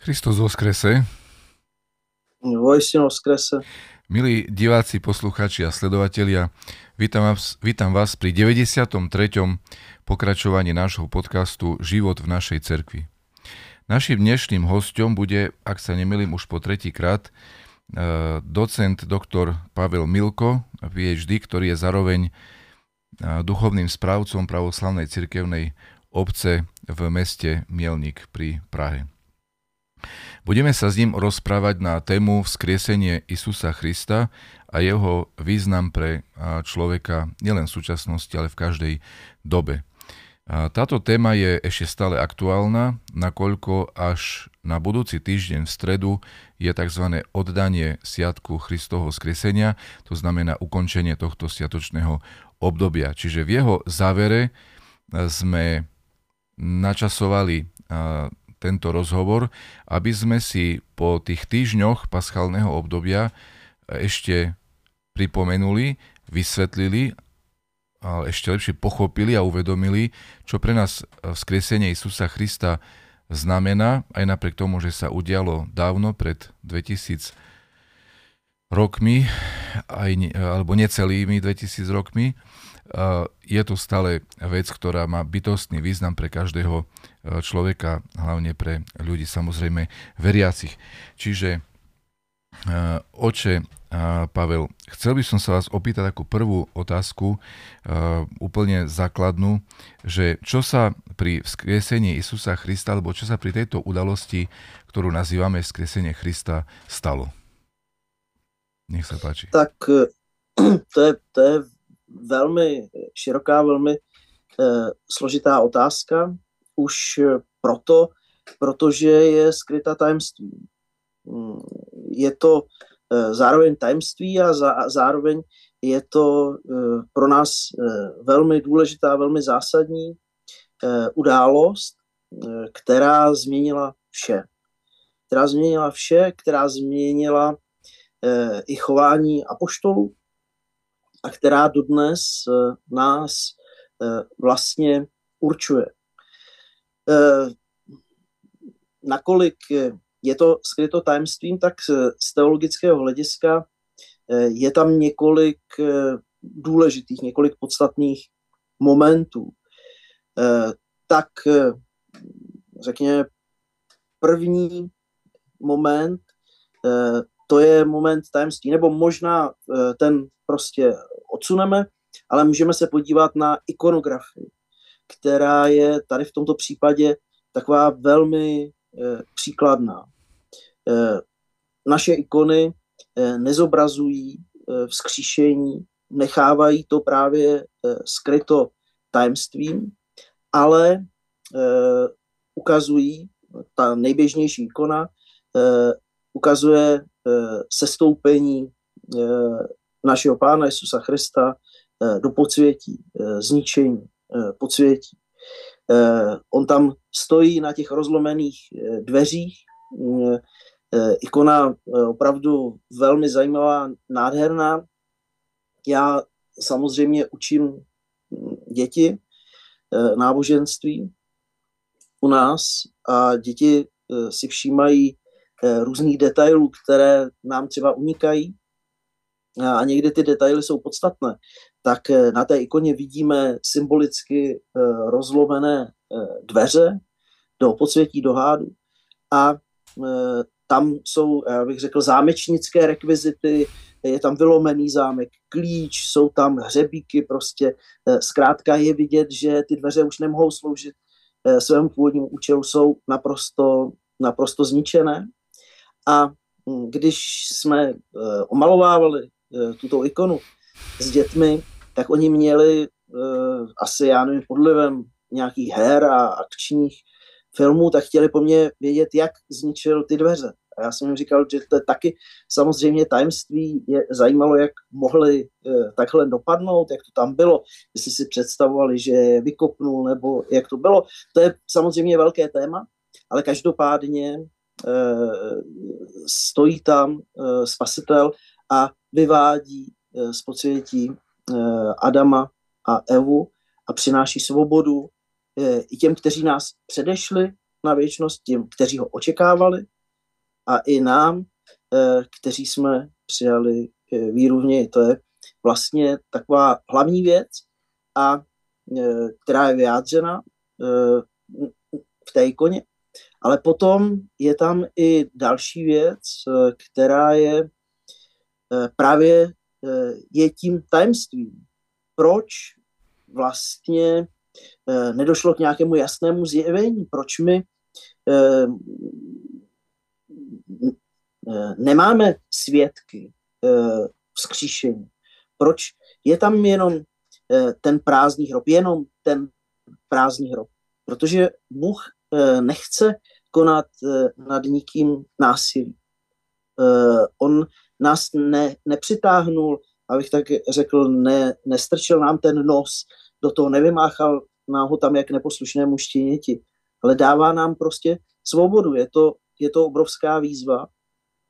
Kristus skrese. Vojsino skrese. Milí diváci, poslucháči a sledovatelia, vítam vás, vítam vás pri 93. pokračovaní nášho podcastu Život v našej cerkvi. Našim dnešným hostom bude, ak sa nemýlim už po tretíkrát, eh, docent doktor Pavel Milko, PhD, ktorý je zároveň eh, duchovným správcom pravoslavnej cirkevnej obce v meste Mielnik pri Prahe. Budeme sa s ním rozprávať na tému vzkriesenie Isusa Krista a jeho význam pre človeka nielen v súčasnosti, ale v každej dobe. Táto téma je ešte stále aktuálna, nakoľko až na budúci týždeň v stredu je tzv. oddanie Sviatku Kristovho skresenia, to znamená ukončenie tohto sviatočného obdobia. Čiže v jeho závere sme načasovali tento rozhovor, aby sme si po tých týždňoch paschálneho obdobia ešte pripomenuli, vysvetlili, ale ešte lepšie pochopili a uvedomili, čo pre nás vzkriesenie Isusa Krista znamená, aj napriek tomu, že sa udialo dávno, pred 2000 rokmi, aj, alebo necelými 2000 rokmi, je to stále vec, ktorá má bytostný význam pre každého e, človeka, hlavne pre ľudí samozrejme veriacich. Čiže e, oče Pavel, chcel by som sa vás opýtať takú prvú otázku, e, úplne základnú, že čo sa pri vzkriesení Isusa Krista, alebo čo sa pri tejto udalosti, ktorú nazývame vzkriesenie Krista, stalo? Nech sa páči. Tak to je, to je velmi široká, velmi složitá otázka. Už proto, protože je skrytá tajemství. Mm, je to eh, zároveň tajemství a zá, zároveň je to eh, pro nás eh, velmi důležitá, velmi zásadní eh, událost, eh, která změnila vše. Která změnila vše, která změnila eh, i chování apoštolů, a která dodnes eh, nás eh, vlastně určuje. Eh, nakolik je to skryto tajemstvím, tak z teologického hlediska je tam několik důležitých, několik podstatných momentů. Tak řekněme, první moment, to je moment tajemství, nebo možná ten prostě odsuneme, ale můžeme se podívat na ikonografii, která je tady v tomto případě taková velmi e, příkladná. E, naše ikony e, nezobrazují vzkříšení, nechávají to právě skryto tajemstvím, ale ukazují ta nejběžnější ikona, ukazuje sestoupení našeho Pána Jesusa Krista do podsvětí, zničení, podsvětí. On tam stojí na těch rozlomených dveřích, ikona opravdu velmi zajímavá, nádherná. Já samozřejmě učím hm, děti náboženství u nás a děti si všímají různých detailů, které nám třeba unikají a někdy ty detaily jsou podstatné, tak eh, na té ikoně vidíme symbolicky eh, rozlomené eh, dveře do podsvětí, do hádu a tam jsou, já bych řekl, zámečnické rekvizity, je tam vylomený zámek, klíč, jsou tam hřebíky, prostě zkrátka je vidět, že ty dveře už nemohou sloužit svému původnímu účelu, jsou naprosto, naprosto zničené. A hm, když jsme omalovávali tuto ikonu s dětmi, tak oni měli uh, asi, já nevím, podlivem nějakých her a akčních filmů, tak chtěli po mně vědět, jak zničil ty dveře. A já jsem jim říkal, že to je taky samozřejmě tajemství, je zajímalo, jak mohli uh, takhle dopadnout, jak to tam bylo, jestli si představovali, že je vykopnul, nebo jak to bylo. To je samozřejmě velké téma, ale každopádně uh, stojí tam uh, spasitel a vyvádí z podsvětí eh, Adama a Evu a přináší svobodu eh, i těm, kteří nás předešli na věčnost, těm, kteří ho očekávali a i nám, kteří jsme přijali víru v něj. To je vlastně taková hlavní věc, a která je vyjádřena v té ikoně. Ale potom je tam i další věc, která je Eh, právě eh, je tím tajemstvím. Proč vlastně eh, nedošlo k nějakému jasnému zjevení, proč my nemáme svědky vzkříšení, proč je tam jenom ten prázdný hrob, jenom ten prázdný hrob. Protože Bůh nechce konat nad nikým násilí. On nás ne, nepřitáhnul, abych tak řekl, ne, nestrčil nám ten nos, do toho nevymáchal nám ho tam jak neposlušnému štěněti, ale dává nám prostě svobodu. Je to, je to obrovská výzva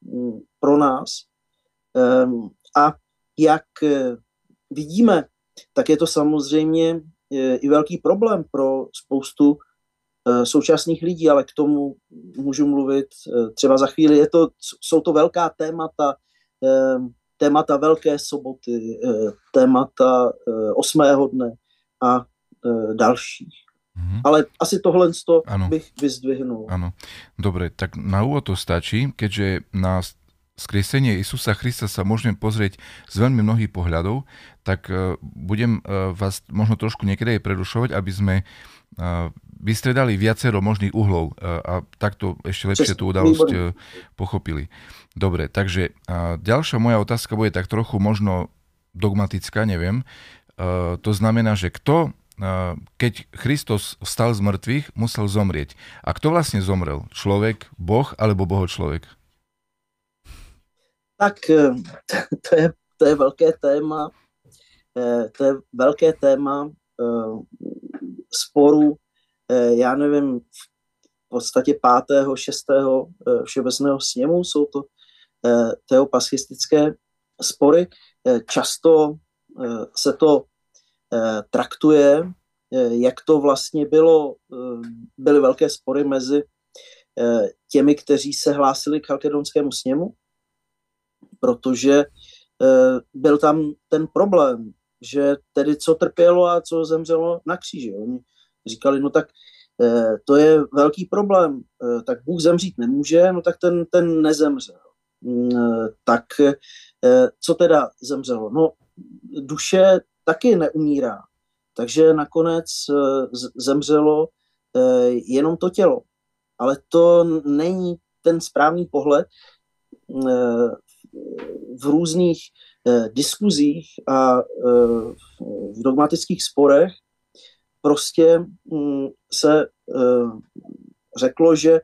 mm, pro nás. Um, a jak eh, vidíme, tak je to samozřejmě eh, i velký problém pro spoustu Eh, současných lidí, ale k tomu můžu mluvit třeba za chvíli. Je to, jsou to velká témata, témata Velké soboty, témata osmého dne a dalších. Mm-hmm. Ale asi tohle ano. bych vyzdvihnul. Ano, dobre, tak na úvod to stačí, keďže na skresenie Isusa Krista sa môžeme pozrieť z veľmi mnohých pohľadov, tak budem vás možno trošku niekedy aj prerušovať, aby sme vystredali viacero možných uhlov a takto ešte lepšie tú udalosť pochopili. Dobre, takže ďalšia moja otázka bude tak trochu možno dogmatická, neviem. E, to znamená, že kto, keď Kristus vstal z mŕtvych, musel zomrieť. A kto vlastne zomrel? Človek, Boh alebo Boho človek? Tak to je, to je velké téma. To je velké téma sporu Eh, já nevím, v podstatě pátého, šestého eh, všeobecného sněmu, jsou to eh, teopaschistické spory. Často se to traktuje, jak to vlastně bylo, byly velké spory mezi těmi, kteří se hlásili k Chalkedonskému sněmu, protože byl tam ten problém, že tedy co trpělo a co zemřelo na kříži. Oni říkali, no tak eh, to je velký problém, eh, tak Bůh zemřít nemůže, no tak ten, ten nezemřel. Mm, eh, tak co teda zemřelo? No duše taky neumírá, takže nakonec zemřelo jenom to tělo. Ale to není ten správný pohled. V různých diskuzích a v dogmatických sporech prostě mm, se eh, řeklo, že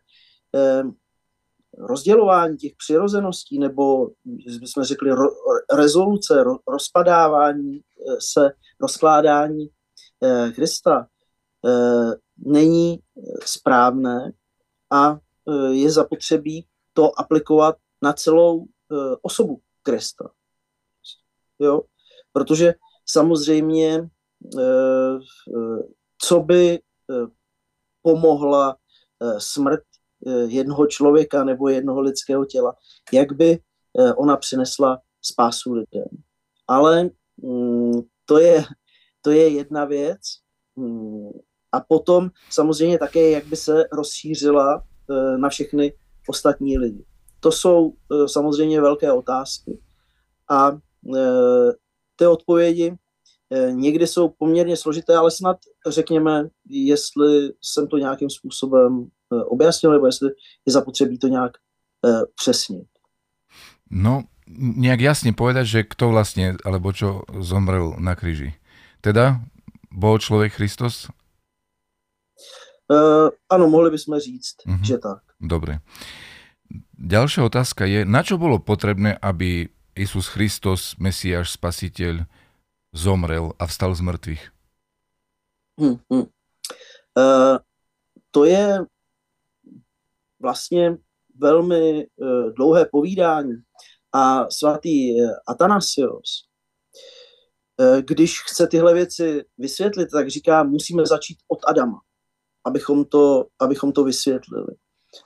rozdělování těch přirozeností, nebo, jsme řekli, ro, rezoluce, ro, rozpadávání se, rozkládání Krista není správné a je zapotřebí to aplikovat na celou osobu Krista. Jo? Protože samozřejmě, co by pomohla smrt jednoho člověka nebo jednoho lidského těla, jak by ona přinesla spásu lidem. Ale mm, to je, to je jedna věc. Mm, a potom samozřejmě také, jak by se rozšířila na všechny ostatní lidi. To jsou samozřejmě velké otázky. A ty odpovědi Eh, někdy jsou poměrně složité, ale snad řekněme, jestli jsem to nějakým způsobem eh, objasnil, nebo jestli je zapotřebí to nějak eh, přesnit. No, nějak jasně povedať, že kto vlastně, alebo čo zomrel na kríži. Teda bol člověk Kristus? Uh, ano, mohli bychom říct, uh-huh. že tak. Dobre. Ďalšia otázka je, na čo bolo potrebné, aby Isus Christos, Mesiáš, Spasiteľ, zomrel a vstal z mŕtvych? Hmm, hmm. Uh, to je vlastně velmi uh, dlouhé povídání. A svatý uh, Atanasios, uh, když chce tyhle věci vysvětlit, tak říká, musíme začít od Adama, abychom to, abychom to vysvětlili.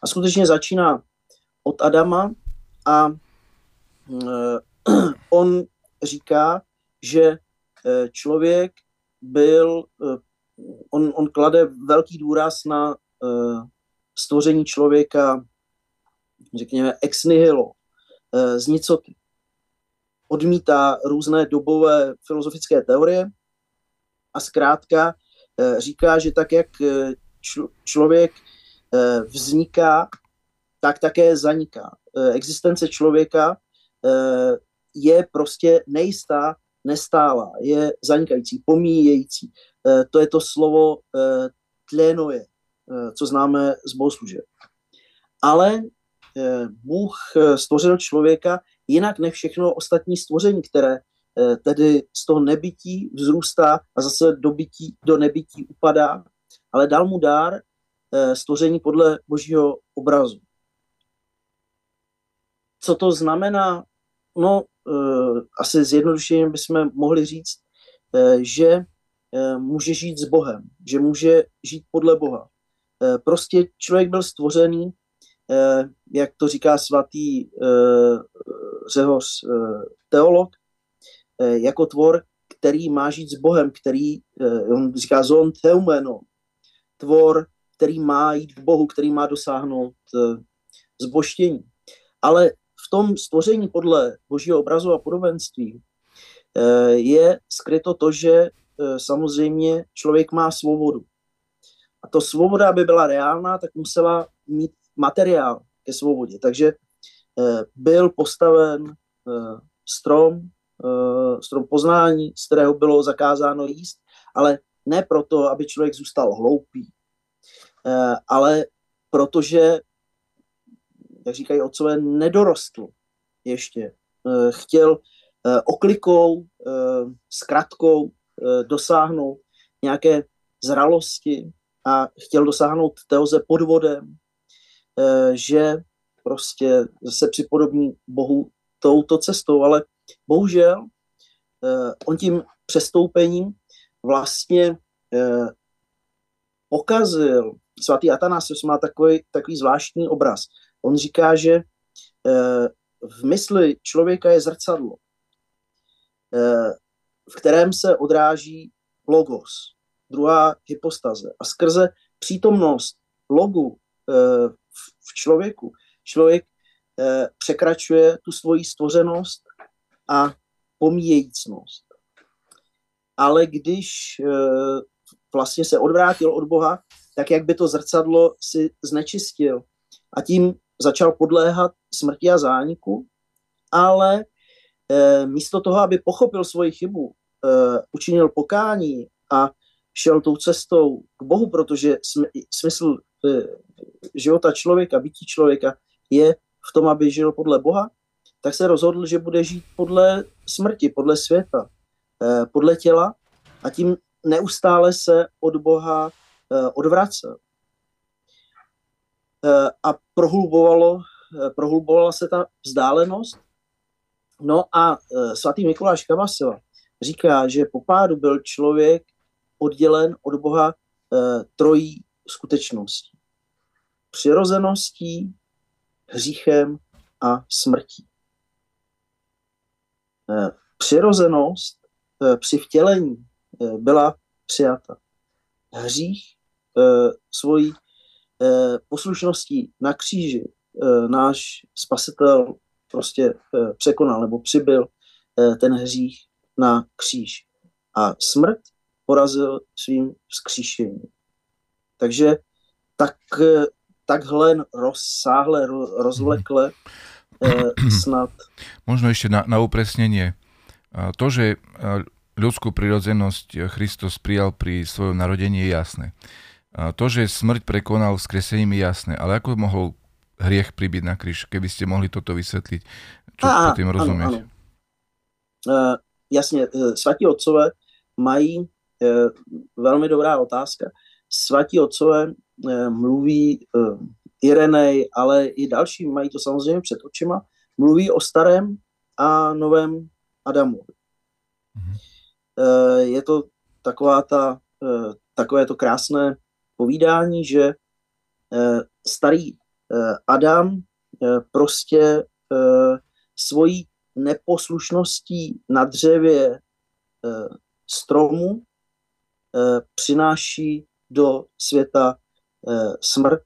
A skutečně začíná od Adama a on říká, že Eh, člověk byl, eh, on, on klade velký důraz na eh, stvoření člověka, řekněme, ex nihilo, z nicoty. Odmítá různé dobové filozofické teorie a zkrátka říká, že tak, jak člověk vzniká, tak také zaniká. Existence člověka je prostě nejistá nestálá, je zanikající, pomíjející. Eh, to je to slovo eh, tlénoje, eh, co známe z bohoslužeb. Ale Bůh stvořil člověka jinak než všechno ostatní stvoření, které tedy z toho nebytí vzrůstá a zase do, bytí, do nebytí upadá, ale dal mu dár stvoření podle božího obrazu. Co to znamená? No, asi zjednodušeně bychom mohli říct, že může žít s Bohem, že může žít podle Boha. Uh, prostě člověk byl stvořený, uh, jak to říká svatý uh, Řehoř teolog, jako tvor, který má žít s Bohem, který, on říká zon teumeno, tvor, který má jít k Bohu, který má dosáhnout zboštění. Ale v tom stvoření podle božího obrazu a podobenství eh, je skryto to, že eh, samozřejmě člověk má svobodu. A to svoboda, aby byla reálná, tak musela mít materiál ke svobodě. Takže eh, byl postaven strom, strom poznání, z kterého bylo zakázáno jíst, ale ne proto, aby člověk zůstal hloupý, ale protože jak říkají otcové, nedorostl ještě. Eh, chtěl eh, oklikou, eh, zkratkou dosáhnout nějaké zralosti a chtěl dosáhnout teoze podvodem, že prostě se připodobní Bohu touto cestou, ale bohužel on tím přestoupením vlastně pokazil, svatý Atanasius má takový, takový zvláštní obraz. On říká, že eh, v mysli člověka je zrcadlo, eh, v kterém se odráží logos, druhá hypostaze. A skrze přítomnost logu eh, v člověku, člověk překračuje tu svoji stvořenost a pomíjejícnost. Ale když vlastně se odvrátil od Boha, tak jak by to zrcadlo si znečistil a tím začal podléhat smrti a zániku, ale místo toho, aby pochopil svoji chybu, učinil pokání a šel tou cestou k Bohu, protože sm, smysl e, života člověka, bytí člověka je v tom, aby žil podle Boha, tak se rozhodl, že bude žít podle smrti, podle světa, eh, podle těla a tím neustále se od Boha eh, odvracel. A prohlubovalo, prohlubovala se ta vzdálenost. No a svatý Mikuláš Kavasila říká, že po pádu byl člověk oddělen od Boha trojí skutečností. Přirozeností, hříchem a smrtí. Eh, přirozenost eh, při vtělení eh, byla přijata. Hřích svojí poslušností na kříži náš spasitel prostě překonal nebo přibyl ten hřích na kříž. A smrt porazil svým vzkříšením. Takže tak, takhle rozsáhle, rozvlekle snad. Možno ešte na, na upresnenie. To, že ľudskú prirodzenosť Kristus prijal pri svojom narodení je jasné. To, že smrť prekonal vzkresením je jasné, ale ako mohol hriech pribyť na kríž, keby ste mohli toto vysvetliť, čo a, tým rozumieš? Ano, ano. Jasně, e, svatí otcové mají, velmi dobrá otázka, svatí otcové uh, mluví uh, Irenej, ale i další mají to samozřejmě před očima, mluví o starém a novém Adamu. Mm-hmm. Je to taková ta, eh, takové to krásné povídání, že eh, starý Adam prostě svojí neposlušností na dřevě stromu přináší do světa smrt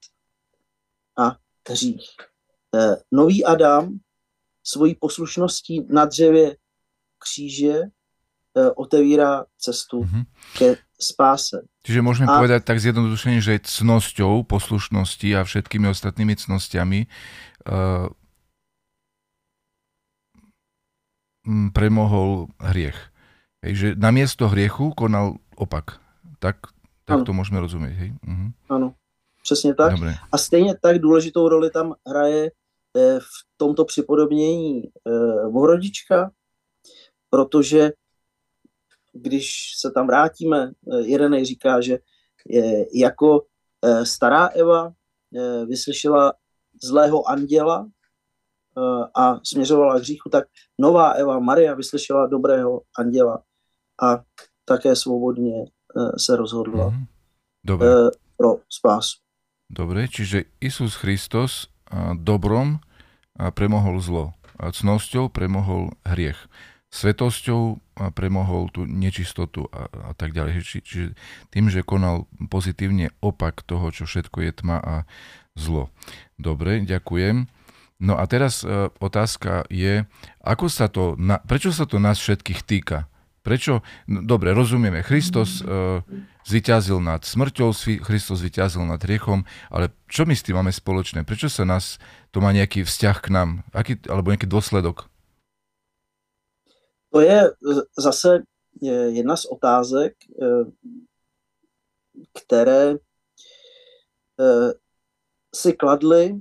a hřích. Eh, nový Adam svojí poslušností na dřevě kříže eh, otevírá cestu mm-hmm. ke spáse. Čiže môžeme a... povedať tak zjednodušene, že cnosťou poslušnosti a všetkými ostatnými cnostiami uh, premohol hriech. Hej, že namiesto hriechu konal opak. Tak, tak to môžeme rozumieť. Hej? Uh-huh. Áno. Přesně tak. Dobrý. A stejně tak důležitou roli tam hraje eh, v tomto připodobnění eh, Bohrodička, protože když se tam vrátíme, jeden eh, říká, že jako stará Eva vyslyšela zlého anděla a směřovala k hříchu, tak nová Eva, Maria, vyslyšela dobrého anděla a také svobodně se rozhodla mm, pro spásu. Dobre, čiže Isus Christos dobrom premohol zlo, cnosťou premohol hriech, svetosťou premohol tú nečistotu a, a tak ďalej. Či, čiže tým, že konal pozitívne opak toho, čo všetko je tma a zlo. Dobre, ďakujem. No a teraz otázka je, ako sa to, na, prečo sa to nás všetkých týka? Prečo? No, dobre, rozumieme. Christos uh, zvyťazil nad smrťou, Christos zvyťazil nad riechom, ale čo my s tým máme spoločné? Prečo sa nás, to má nejaký vzťah k nám? Aký, alebo nejaký dôsledok? To je zase jedna z otázek, které si kladli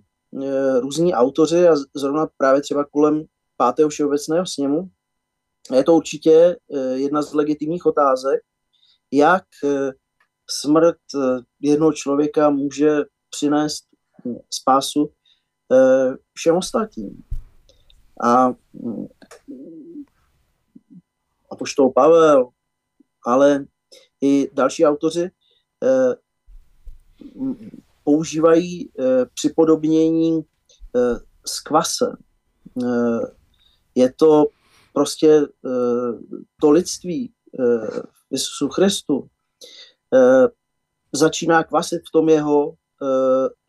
různí autoři a zrovna právě třeba kolem pátého všeobecného sněmu, je to určitě eh, jedna z legitimních otázek, jak eh, smrt eh, jednoho člověka může přinést spásu všem ostatním. A, hm, a poštol Pavel, ale i další autoři používají připodobnění s kvasem. Je to prostě eh, to lidství eh, v Isusu Christu eh, začíná kvasit v tom jeho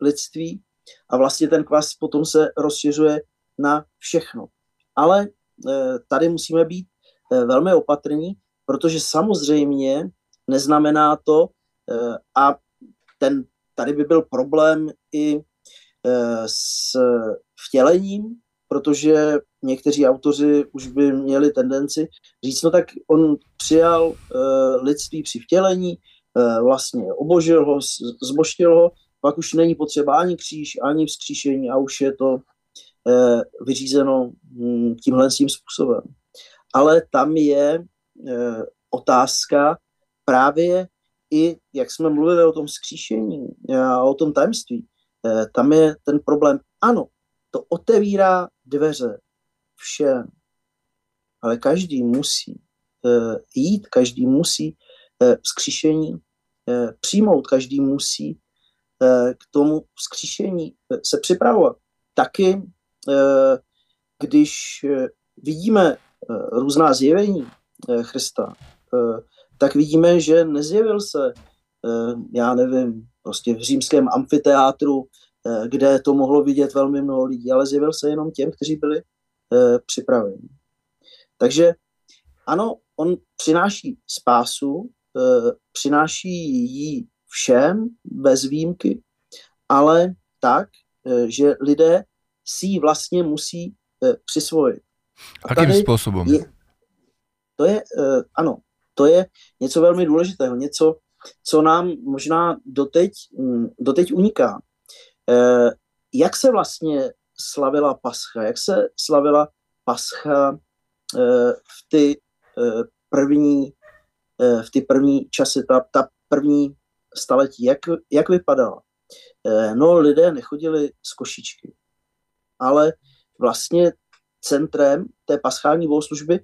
lidství a vlastně ten kvas potom se rozšiřuje na všechno. Ale tady musíme být velmi opatrní, protože samozřejmě neznamená to, a ten, tady by byl problém i s vtělením, protože někteří autoři už by měli tendenci říct, no tak on přijal uh, lidství při vtělení, uh, vlastně obožil ho, zboštil ho, pak už není potřeba ani kříž, ani vzkříšení a už je to eh, vyřízeno hm, tímhle tím způsobem. Ale tam je eh, otázka právě i, jak jsme mluvili o tom vzkříšení a o tom tajemství, tam je ten problém, ano, to otevírá dveře všem, ale každý musí eh, jít, každý musí eh, vzkříšení přijmout, každý musí k tomu vzkříšení se připravovat. Taky, když vidíme různá zjevení Krista, tak vidíme, že nezjevil se, já nevím, prostě v římském amfiteátru, kde to mohlo vidět velmi mnoho lidí, ale zjevil se jenom těm, kteří byli připraveni. Takže ano, on přináší spásu, přináší ji všem bez výjimky, ale tak, že lidé si ji vlastně musí přisvojit. A Akým způsobem? Je, to je, ano, to je něco velmi důležitého, něco, co nám možná doteď, mm, doteď uniká. Jak se vlastně slavila pascha? Jak se slavila pascha eh, v ty eh, první, v ty první časy, ta, ta první staletí? Jak, jak vypadala? No, lidé nechodili z košičky, ale vlastně centrem té paschální bohoslužby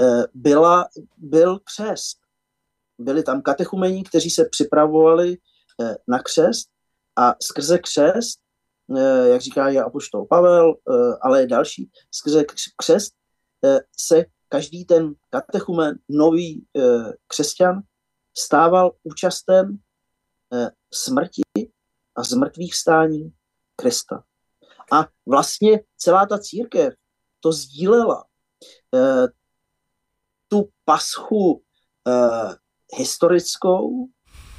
Eh, byla, byl křest. Byli tam katechumení, kteří se připravovali eh, na křest a skrze křest, eh, jak říká je apoštol Pavel, ale i další, skrze křest se každý ten katechumen, nový křesťan, stával účastem smrti a zmrtvých stání Krista. A vlastně celá ta církev to sdílela tu paschu eh, historickou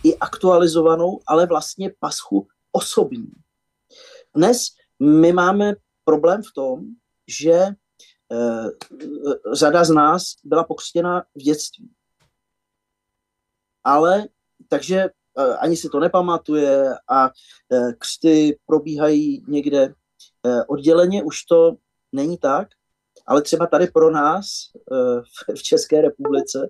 i aktualizovanou, ale vlastně paschu osobní. Dnes my máme problém v tom, že eh, řada z nás byla pokřtěna v dětství. Ale takže eh, ani si to nepamatuje a eh, křty probíhají někde eh, odděleně, už to není tak ale třeba tady pro nás eh, v České republice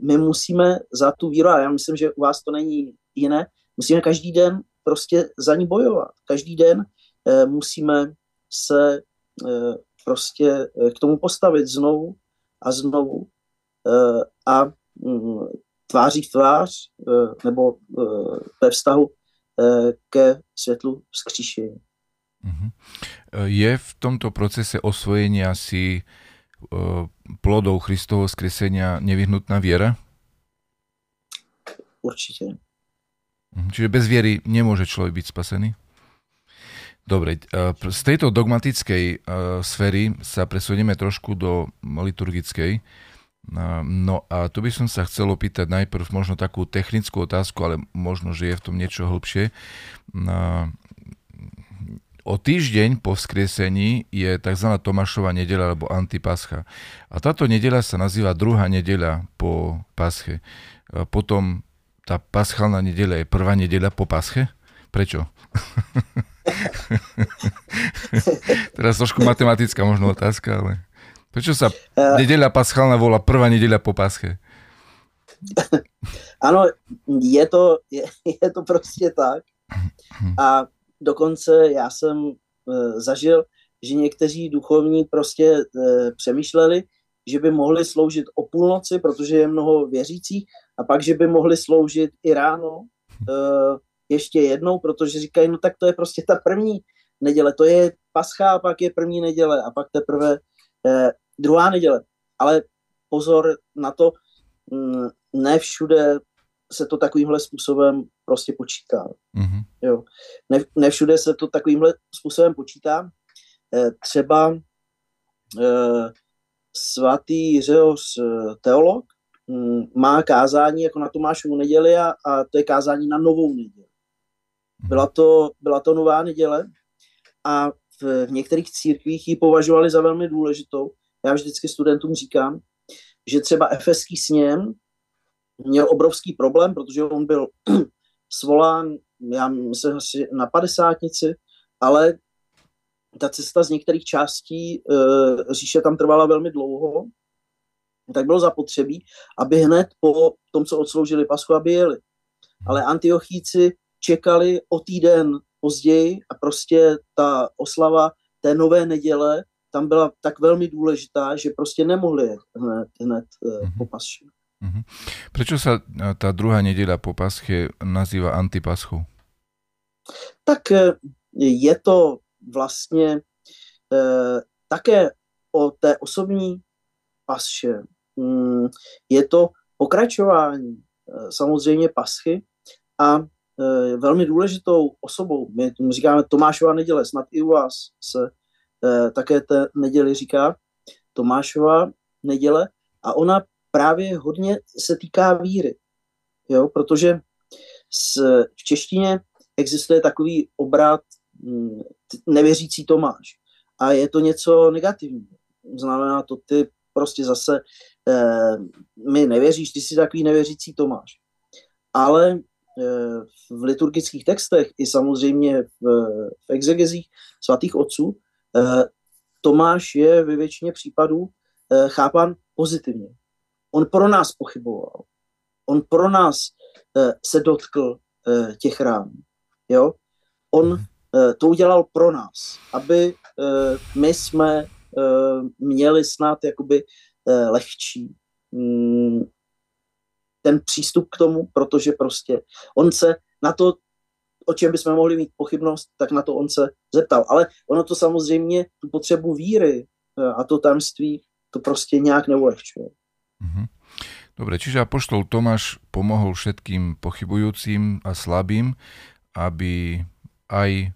my musíme za tu víru, a já myslím, že u vás to není jiné, musíme každý den prostě za ní bojovat. Každý den eh, musíme se prostě k tomu postavit znovu a znovu a mm, tváří v tvář nebo ve vztahu ke světlu vzkříšení. Mhm. Je v tomto procese osvojenia si plodov Kristovho skresenia nevyhnutná viera? Určite. Mhm. Čiže bez viery nemôže človek byť spasený? Dobre, z tejto dogmatickej sféry sa presunieme trošku do liturgickej. No a tu by som sa chcel opýtať najprv možno takú technickú otázku, ale možno, že je v tom niečo hlbšie o týždeň po vzkriesení je tzv. Tomášova nedeľa alebo antipascha. A táto nedeľa sa nazýva druhá nedeľa po pasche. Potom tá paschálna nedeľa je prvá nedeľa po pasche? Prečo? Teraz trošku matematická možno otázka, ale prečo sa nedeľa paschálna volá prvá nedeľa po pasche? Ano, je to, je, je to prostě tak. A dokonce já jsem e, zažil, že někteří duchovní prostě e, přemýšleli, že by mohli sloužit o půlnoci, protože je mnoho věřících, a pak, že by mohli sloužit i ráno e, ještě jednou, protože říkají, no tak to je prostě ta první neděle, to je pascha a pak je první neděle a pak teprve e, druhá neděle. Ale pozor na to, m, ne všude se to takovýmhle způsobem prostě počítá. Mm-hmm. Jo. Ne, ne všude se to takovýmhle způsobem počítá. E, třeba e, svatý Řehoř e, teolog mm, má kázání jako na Tomášovu neděli a, a to je kázání na novou neděli. Mhm. Byla to, byla to nová neděle a v, v některých církvích ji považovali za velmi důležitou. Já vždycky studentům říkám, že třeba efeský sněm měl obrovský problém, protože on byl svolán já myslím asi na padesátnici, ale ta cesta z některých částí uh, říše tam trvala velmi dlouho, tak bylo zapotřebí, aby hned po tom, co odsloužili Paschu, aby jeli. Ale antiochíci čekali o týden později a prostě ta oslava té nové neděle tam byla tak velmi důležitá, že prostě nemohli hned, hned mm-hmm. po pasši. Mm-hmm. Prečo sa tá druhá nedeľa po pasche nazýva antipaschou? Tak e, je to vlastně eh, také o té osobní pasše. Mm, je to pokračování eh, samozřejmě paschy a eh, velmi důležitou osobou, my říkáme Tomášova neděle, snad i u vás se eh, také té neděli říká Tomášova neděle a ona právě hodně se týká víry, jo, protože s, v češtině existuje takový obrat mm, nevěřící Tomáš a je to něco negativního. Znamená to, ty prostě zase mi nevěříš, ty jsi takový nevěřící Tomáš. Ale eh, v liturgických textech i samozřejmě v, exegezích svatých otců eh, Tomáš je ve většině případů eh, chápan pozitivně. On pro nás pochyboval. On pro nás eh, se dotkl eh, těch rán. Jo? On eh, to udělal pro nás, aby eh, my jsme eh, měli snad jakoby eh, lehčí mm, ten přístup k tomu, protože prostě on se na to, o čem bychom mohli mít pochybnost, tak na to on se zeptal. Ale ono to samozřejmě tu potřebu víry eh, a to tajemství to prostě nějak neulehčuje. Mm-hmm. Dobre, čiže apoštol Tomáš pomohol všetkým pochybujúcim a slabým, aby aj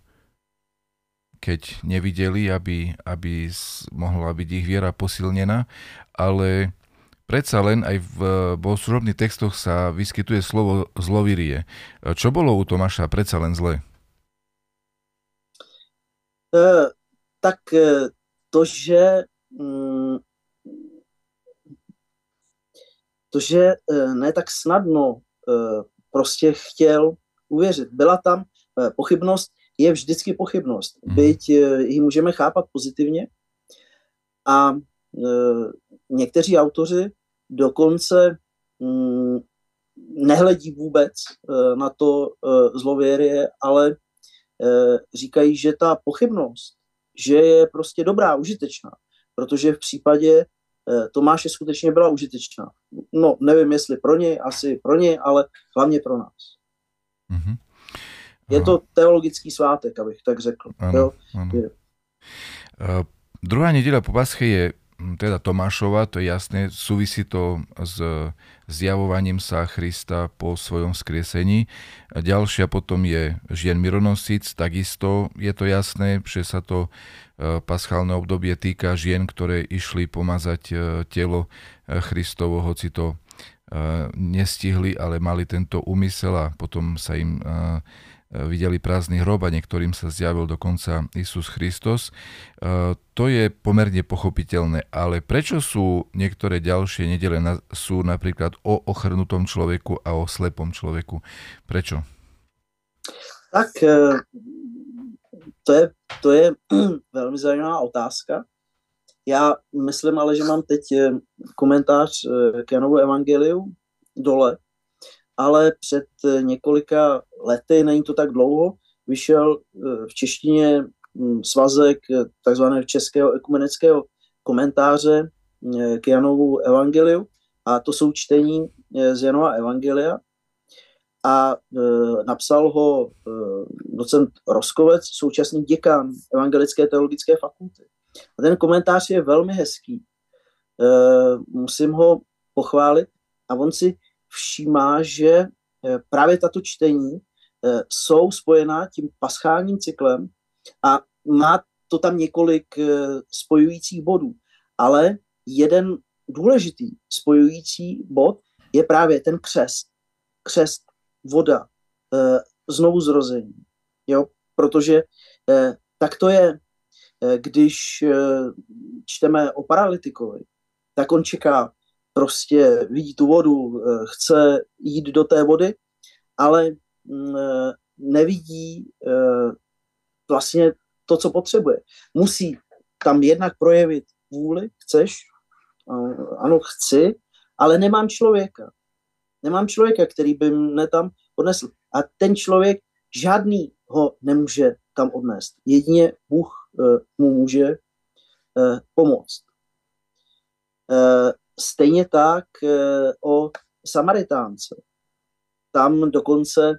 keď nevideli, aby, aby mohla byť ich viera posilnená, ale predsa len aj v bohoslužobných textoch sa vyskytuje slovo zlovirie. Čo bolo u Tomáša predsa len zlé? Uh, tak uh, to, že um, to, že uh, ne tak snadno prostě chtěl uvěřit. Byla tam pochybnost, je vždycky pochybnost. Hmm. Byť eh, ji můžeme chápat pozitivně a eh, někteří autoři dokonce mm, nehledí vůbec eh, na to zlověrie, ale říkají, že ta pochybnost, že je prostě dobrá, užitečná, protože v případě Tomáše skutečně byla užitečná. No, nevím, jestli pro něj, asi pro něj, ale hlavně pro nás. Mm-hmm. Je to teologický svátek, abych tak řekl. Ano, jo? Ano. Je. Uh, druhá nedeľa po Pasche je hm, teda Tomášova, to je jasné, súvisí to s zjavovaním sa Krista po svojom skriesení. Ďalšia potom je žien Mironosic, takisto je to jasné, že sa to e, paschálne obdobie týka žien, ktoré išli pomazať e, telo Christovo, hoci to nestihli, ale mali tento úmysel a potom sa im videli prázdny hrob a niektorým sa zjavil dokonca Isus Christos. E, to je pomerne pochopiteľné, ale prečo sú niektoré ďalšie nedele sú napríklad o ochrnutom človeku a o slepom človeku? Prečo? Tak e, to je, to je velmi zajímavá otázka. Já myslím ale, že mám teď komentář k Janovu evangeliu dole, ale před eh, několika lety, není to tak dlouho, vyšel eh, v češtině hm, svazek eh, takzvaného českého ekumenického komentáře k Janovu evangeliu a to jsou čtení z Janova evangelia a napsal ho docent Roskovec, současný děkan Evangelické teologické fakulty. A ten komentář je velmi hezký. Musím ho pochválit a on si všímá, že eh, právě tato čtení eh, jsou spojená tím paschálním cyklem a má to tam několik eh, spojujících bodů. Ale jeden důležitý spojující bod je právě ten křest. Křest, voda, znovu zrození. Jo? Protože tak to je, když čteme o paralytikovi, tak on čeká prostě vidí tu vodu, eh, chce jít do té vody, ale eh, nevidí vlastně to, co potřebuje. Musí tam jednak projevit vůli, chceš, ano, chci, ale nemám člověka. Nemám člověka, který by mne tam odnesl. A ten člověk žádný ho nemůže tam odnést. Jedině Bůh mu může pomoct. Stejně tak o Samaritánce. Tam dokonce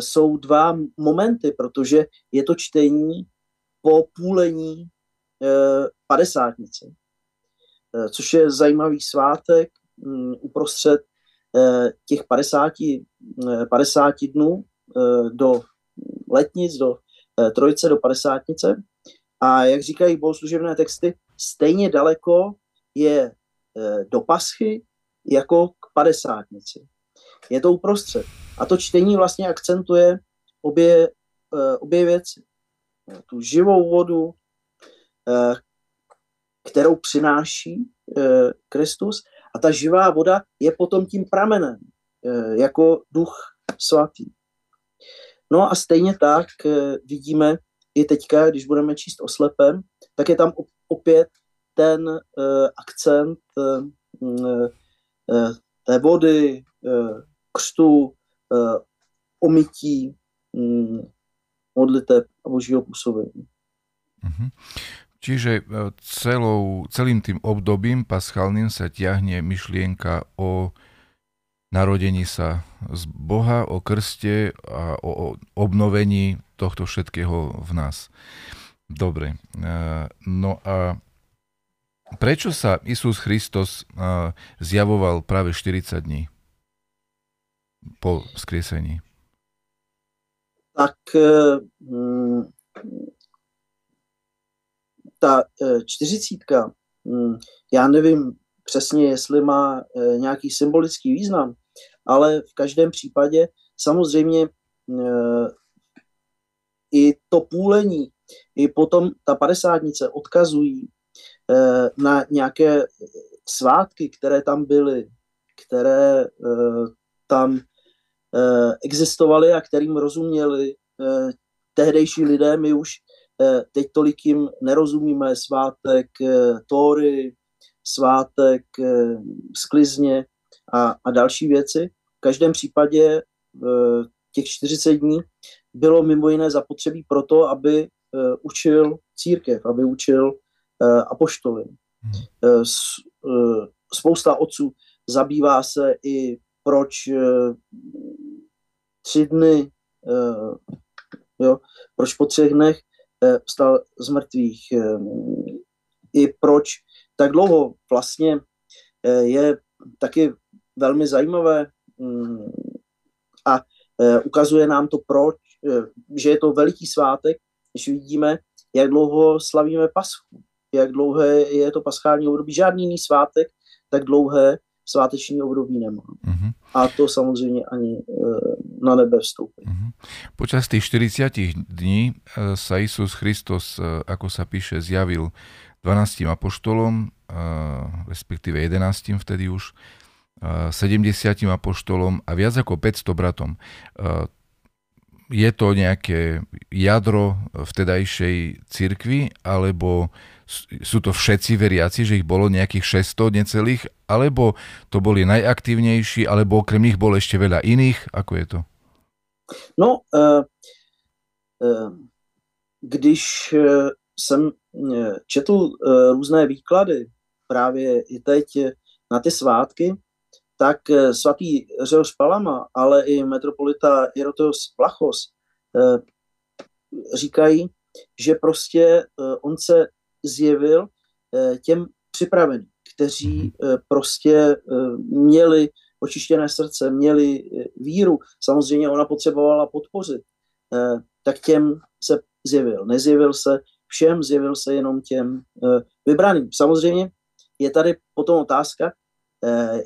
jsou dva momenty, protože je to čtení po půlení uh, padesátnice, uh, což je zajímavý svátek um, uprostřed těch 50, uh, 50 dnů do letnic, do Eh, trojce do padesátnice. A jak říkají bohoslužebné texty, stejně daleko je eh, do paschy jako k padesátnici. Je to uprostřed. A to čtení vlastně akcentuje obě, eh, obě věci. Tu živou vodu, kterou přináší Kristus, a ta živá voda je potom tím pramenem, jako duch svatý. No a stejně tak eh, vidíme i teďka, když budeme číst o slepem, tak je tam opět ten akcent uh, té vody, křtu, uh, omytí, um, modliteb a božího působení. Mm-hmm. Čiže celou, celým tým obdobím paschálnym sa ťahne myšlienka o narodení sa z Boha, o krste a o obnovení tohto všetkého v nás. Dobre. No a prečo sa Isus Christos e, zjavoval práve 40 dní po skriesení? Tak e, mm, ta čtyřicítka, mm, já nevím přesně, jestli má nějaký symbolický význam, ale v každém případě samozřejmě eh, i to půlení, i potom ta padesátnice odkazují eh, na nějaké svátky, které tam byly, které eh, tam existovaly a kterým rozuměli tehdejší lidé. My už teď tolik jim nerozumíme svátek Tóry, svátek sklizně a, a další věci, každém případě eh, těch 40 dní bylo mimo jiné zapotřebí proto, aby eh, učil církev, aby učil eh, apoštoly. Hmm. Spousta otců zabývá se i proč tři dny, jo, proč po třech dnech vstal z mrtvých, i proč tak dlouho vlastně je taky velmi zajímavé Mm, a ukazuje nám to proč, že je to veliký svátek, když vidíme, jak dlouho slavíme paschu, jak dlouhé je to paschální období. Žádný jiný svátek tak dlouhé sváteční období nemá. Uh-huh. A to samozřejmě ani e, na nebe vstoupí. Uh-huh. Počas tých 40 dní sa Isus Christos, ako sa píše, zjavil 12 apoštolom, respektíve 11 vtedy už, 70 apoštolom a viac ako 500 bratom. Je to nejaké jadro vtedajšej cirkvi, alebo sú to všetci veriaci, že ich bolo nejakých 600 necelých, alebo to boli najaktívnejší, alebo okrem nich bolo ešte veľa iných? Ako je to? No, uh, uh, když uh, jsem četl různé výklady právě i teď na ty svátky, tak eh, svatý Řehoř Palama, ale i metropolita Jeroteos Plachos eh, říkají, že prostě eh, on se zjevil těm připraveným, kteří prostě měli očištěné srdce, měli víru. Samozřejmě ona potřebovala podpořit. Tak těm se zjevil. Nezjevil se všem, zjevil se jenom těm vybraným. Samozřejmě je tady potom otázka,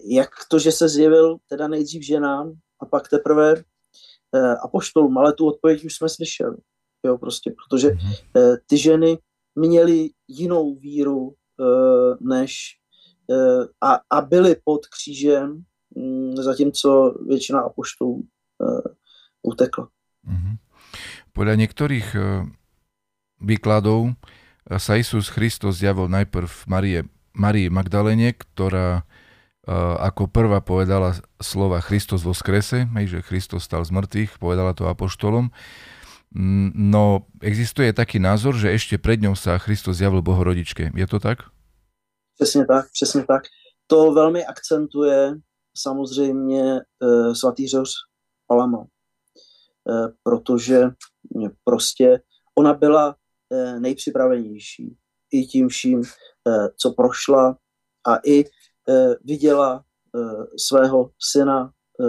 jak to, že se zjevil teda nejdřív ženám a pak teprve eh, apoštolům, ale tu odpověď už jsme slyšeli. Jo, prostě, protože mhm. eh, ty ženy měly jinou víru než a, a byly pod křížem, mm, zatímco většina apoštolů utekla. Podľa niektorých uh, výkladov uh, sa Isus Kristus zjavil najprv Marie, Marii Magdalene, ktorá ako prvá povedala slova Kristus vo skrese, že Kristus stal z mŕtvych, povedala to apoštolom. No, existuje taký názor, že ešte pred ňou sa Kristus zjavil Bohorodičke. Je to tak? Přesně tak, přesně tak. To velmi akcentuje samozřejmě e, svatý Řehoř Palama, e, protože prostě ona byla e, nejpřipravenější i tím vším, e, co prošla a i viděla e, svého syna e,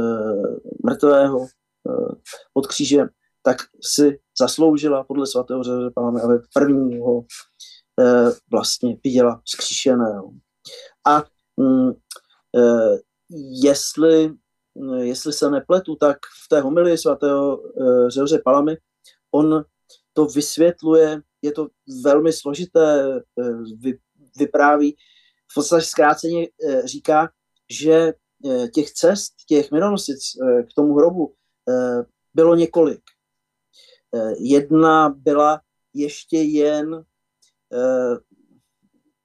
mrtvého pod křížem, tak si zasloužila podle svatého Řehoře Palama, aby prvního Eh, vlastně viděla zkříšeného. A mm, eh, jestli, jestli se nepletu, tak v té homilii svatého eh, Řehoře Palamy on to vysvětluje, je to velmi složité, vypráví, v podstatě zkráceně říká, že těch cest, těch minonostic k tomu hrobu bylo několik. Jedna byla ještě jen Eh,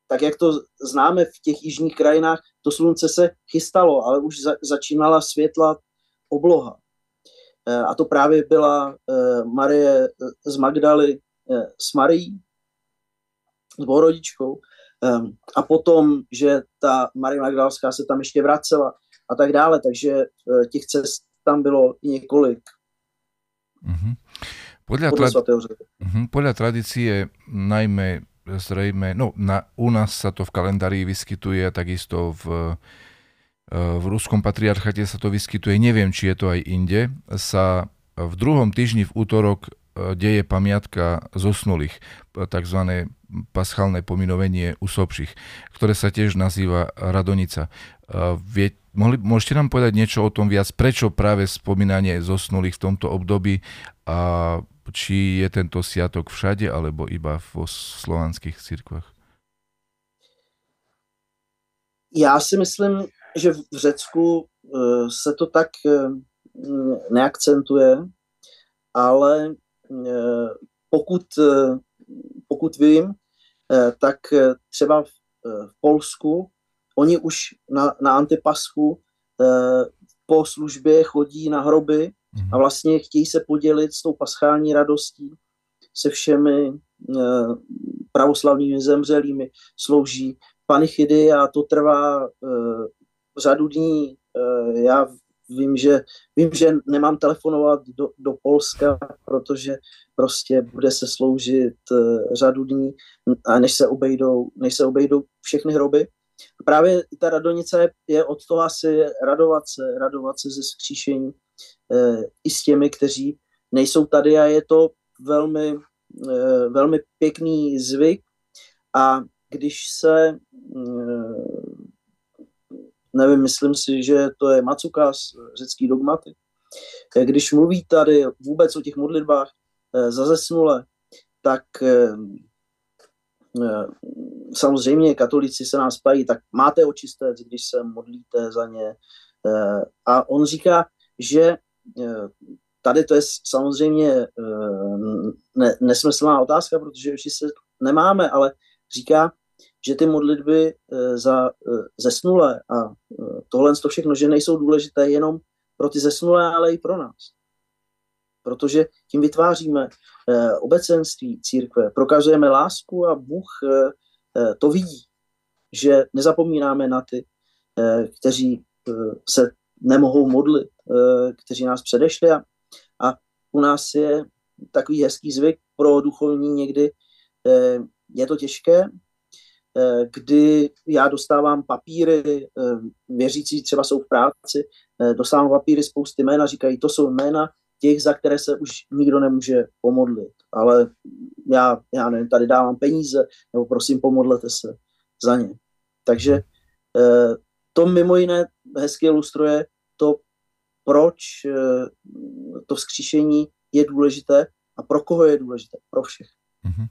tak jak to známe v těch jižních krajinách, to slunce se chystalo, ale už za, začínala světlat obloha. Eh, a to právě byla eh, Marie z Magdaly s Marií, s Bohorodičkou. A potom, že ta Marie Magdalská se tam ještě vracela a tak dále, takže těch cest tam bylo několik. Mm-hmm. Podľa, podľa, tra- uh-huh. podľa tradície najmä zrejme, no na, u nás sa to v kalendári vyskytuje, takisto v, e, v ruskom patriarchate sa to vyskytuje, neviem, či je to aj inde, sa v druhom týždni v útorok e, deje pamiatka zosnulých, tzv. paschálne pominovenie usobších, ktoré sa tiež nazýva Radonica. E, vie, mohli, môžete nám povedať niečo o tom viac, prečo práve spomínanie zosnulých v tomto období a či je tento sviatok všade, alebo iba vo slovanských církvách? Já si myslím, že v Řecku eh, se to tak eh, neakcentuje, ale eh, pokud, pokud vím, tak třeba v Polsku oni už na, na antipaschu po službě chodí na hroby Mhm. a vlastně chtějí se podělit s tou paschální radostí se všemi eh, pravoslavnými zemřelými, slouží panichidy a to trvá eh, řadu dní. Eh, já vím, že, vím, že nemám telefonovat do, do Polska, protože prostě bude se sloužit řadu dní, a než se obejdou, než se obejdou všechny hroby. A právě ta radonice je, od toho asi radovat se, radovat se ze skříšení Eh, i s těmi, kteří nejsou tady a je to velmi, eh, velmi pěkný zvyk a když se eh, nevím, myslím si, že to je Macukas, řecký dogmaty. Když mluví tady vůbec o těch modlitbách za zesnule, tak samozřejmě katolíci se nás pají, tak máte očistec, když se modlíte za ně. A on říká, že Eh, tady to je samozřejmě eh, ne, nesmyslná otázka, protože se nemáme, ale říká, že ty modlitby eh, za zesnulé a tohle to všechno, že nejsou důležité jenom pro ty zesnulé, ale i pro nás. Protože tím vytváříme obecenství církve, prokazujeme lásku a Bůh to vidí, že nezapomínáme na ty, kteří se nemohou modlit, eh, kteří nás předešli a, a u nás je takový hezký zvyk pro duchovní někdy, eh, je to těžké, eh, kdy já dostávám papíry, věřící třeba jsou v práci, dostávám papíry spousty jména, říkají, to jsou jména těch, za které se už nikdo nemůže pomodlit. Ale já, já nevím, tady dávám peníze, nebo prosím, pomodlete se za ně. Takže to mimo jiné hezky ilustruje to, proč eh, to vzkříšení je důležité a pro koho je důležité. Pro všech. Uh-huh.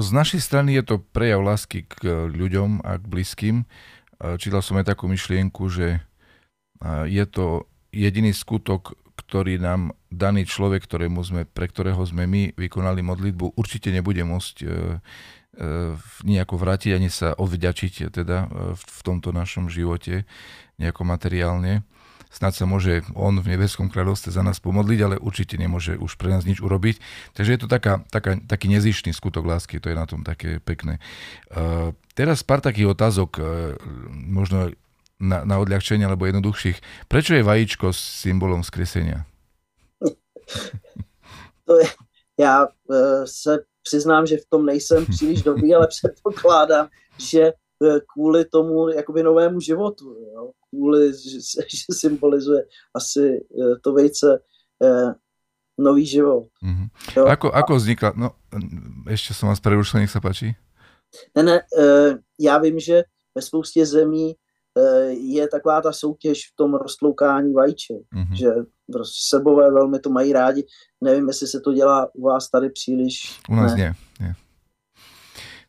Z našej strany je to prejav lásky k ľuďom a k blízkym. Čítal som aj takú myšlienku, že je to jediný skutok, ktorý nám daný človek, ktorému sme, pre ktorého sme my vykonali modlitbu, určite nebude môcť nejako vrátiť ani sa odvďačiť teda v tomto našom živote nejako materiálne. Snad sa môže on v nebeskom kráľovstve za nás pomodliť, ale určite nemôže už pre nás nič urobiť. Takže je to taká, taká, taký nezištný skutok lásky, to je na tom také pekné. Uh, teraz pár takých otázok, uh, možno na, na odľahčenie alebo jednoduchších. Prečo je vajíčko symbolom skresenia? To je, já uh, se přiznám, že v tom nejsem příliš dobrý, ale předpokládám, že kvůli tomu jakoby novému životu, jo? kvůli, že, že symbolizuje asi uh, to vejce uh, nový život. Mm-hmm. Jo? Ako, ako vznikla, no ešte som vás prerušil, nech sa páči. Ne, ne, já vím, že ve spoustě zemí Eh, je taková ta soutěž v tom roztloukání vajíček, mm-hmm. že prostě sebové velmi to mají rádi. Nevím, jestli se to dělá u vás tady příliš. U nás ne. nie. nie.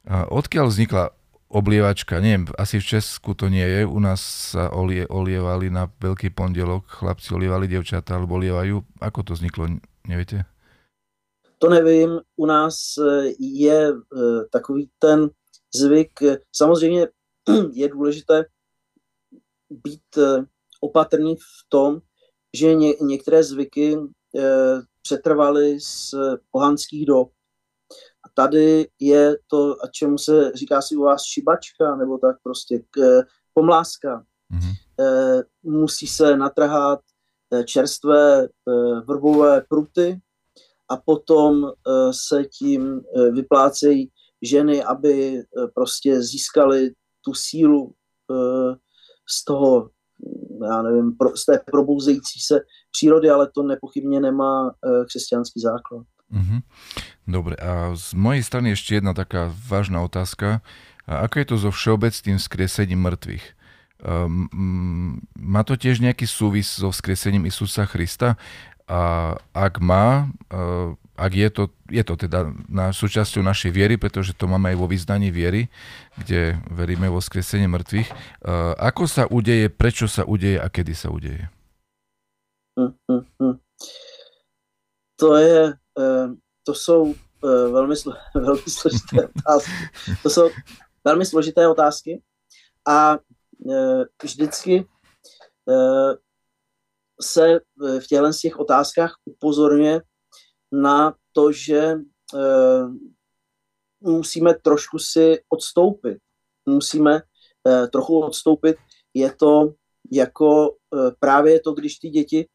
A odkiaľ vznikla oblievačka? Neviem, asi v Česku to nie je. U nás sa olie, olievali na Veľký pondelok, chlapci olievali devčata, alebo olievajú. Ako to vzniklo, neviete? To nevím. U nás eh, je eh, takový ten zvyk. Samozřejmě je důležité být eh, opatrný v tom, že ně, některé zvyky přetrvaly z pohanských dob. Tady je to, a čemu se říká si u vás šibačka, nebo tak prostě k, pomláska. Mm-hmm. E, musí se natrhat čerstvé e, vrbové pruty a potom e, se tím e, vyplácejí ženy, aby e, prostě získali tu sílu e, z toho, já nevím, pro, z té probouzející se přírody, ale to nepochybně nemá uh, křesťanský základ. Mm-hmm. Dobre, a z mojej strany ešte jedna taká vážna otázka. A ako je to so všeobecným skriesením mŕtvych? Um, má to tiež nejaký súvis so vzkriesením Isusa Krista? A ak má, uh, ak je to, je to teda na súčasťou našej viery, pretože to máme aj vo vyznaní viery, kde veríme vo skresenie mŕtvych. Uh, ako sa udeje, prečo sa udeje a kedy sa udeje? Hm, hm, hm. To je, to jsou uh, velmi, slo, velmi složité otázky. To jsou velmi složité otázky a uh, vždycky uh, se v těchto těch otázkách upozorňuje na to, že musíme trošku si odstoupit. Musíme trochu odstoupit. Je to jako právě to, když ty děti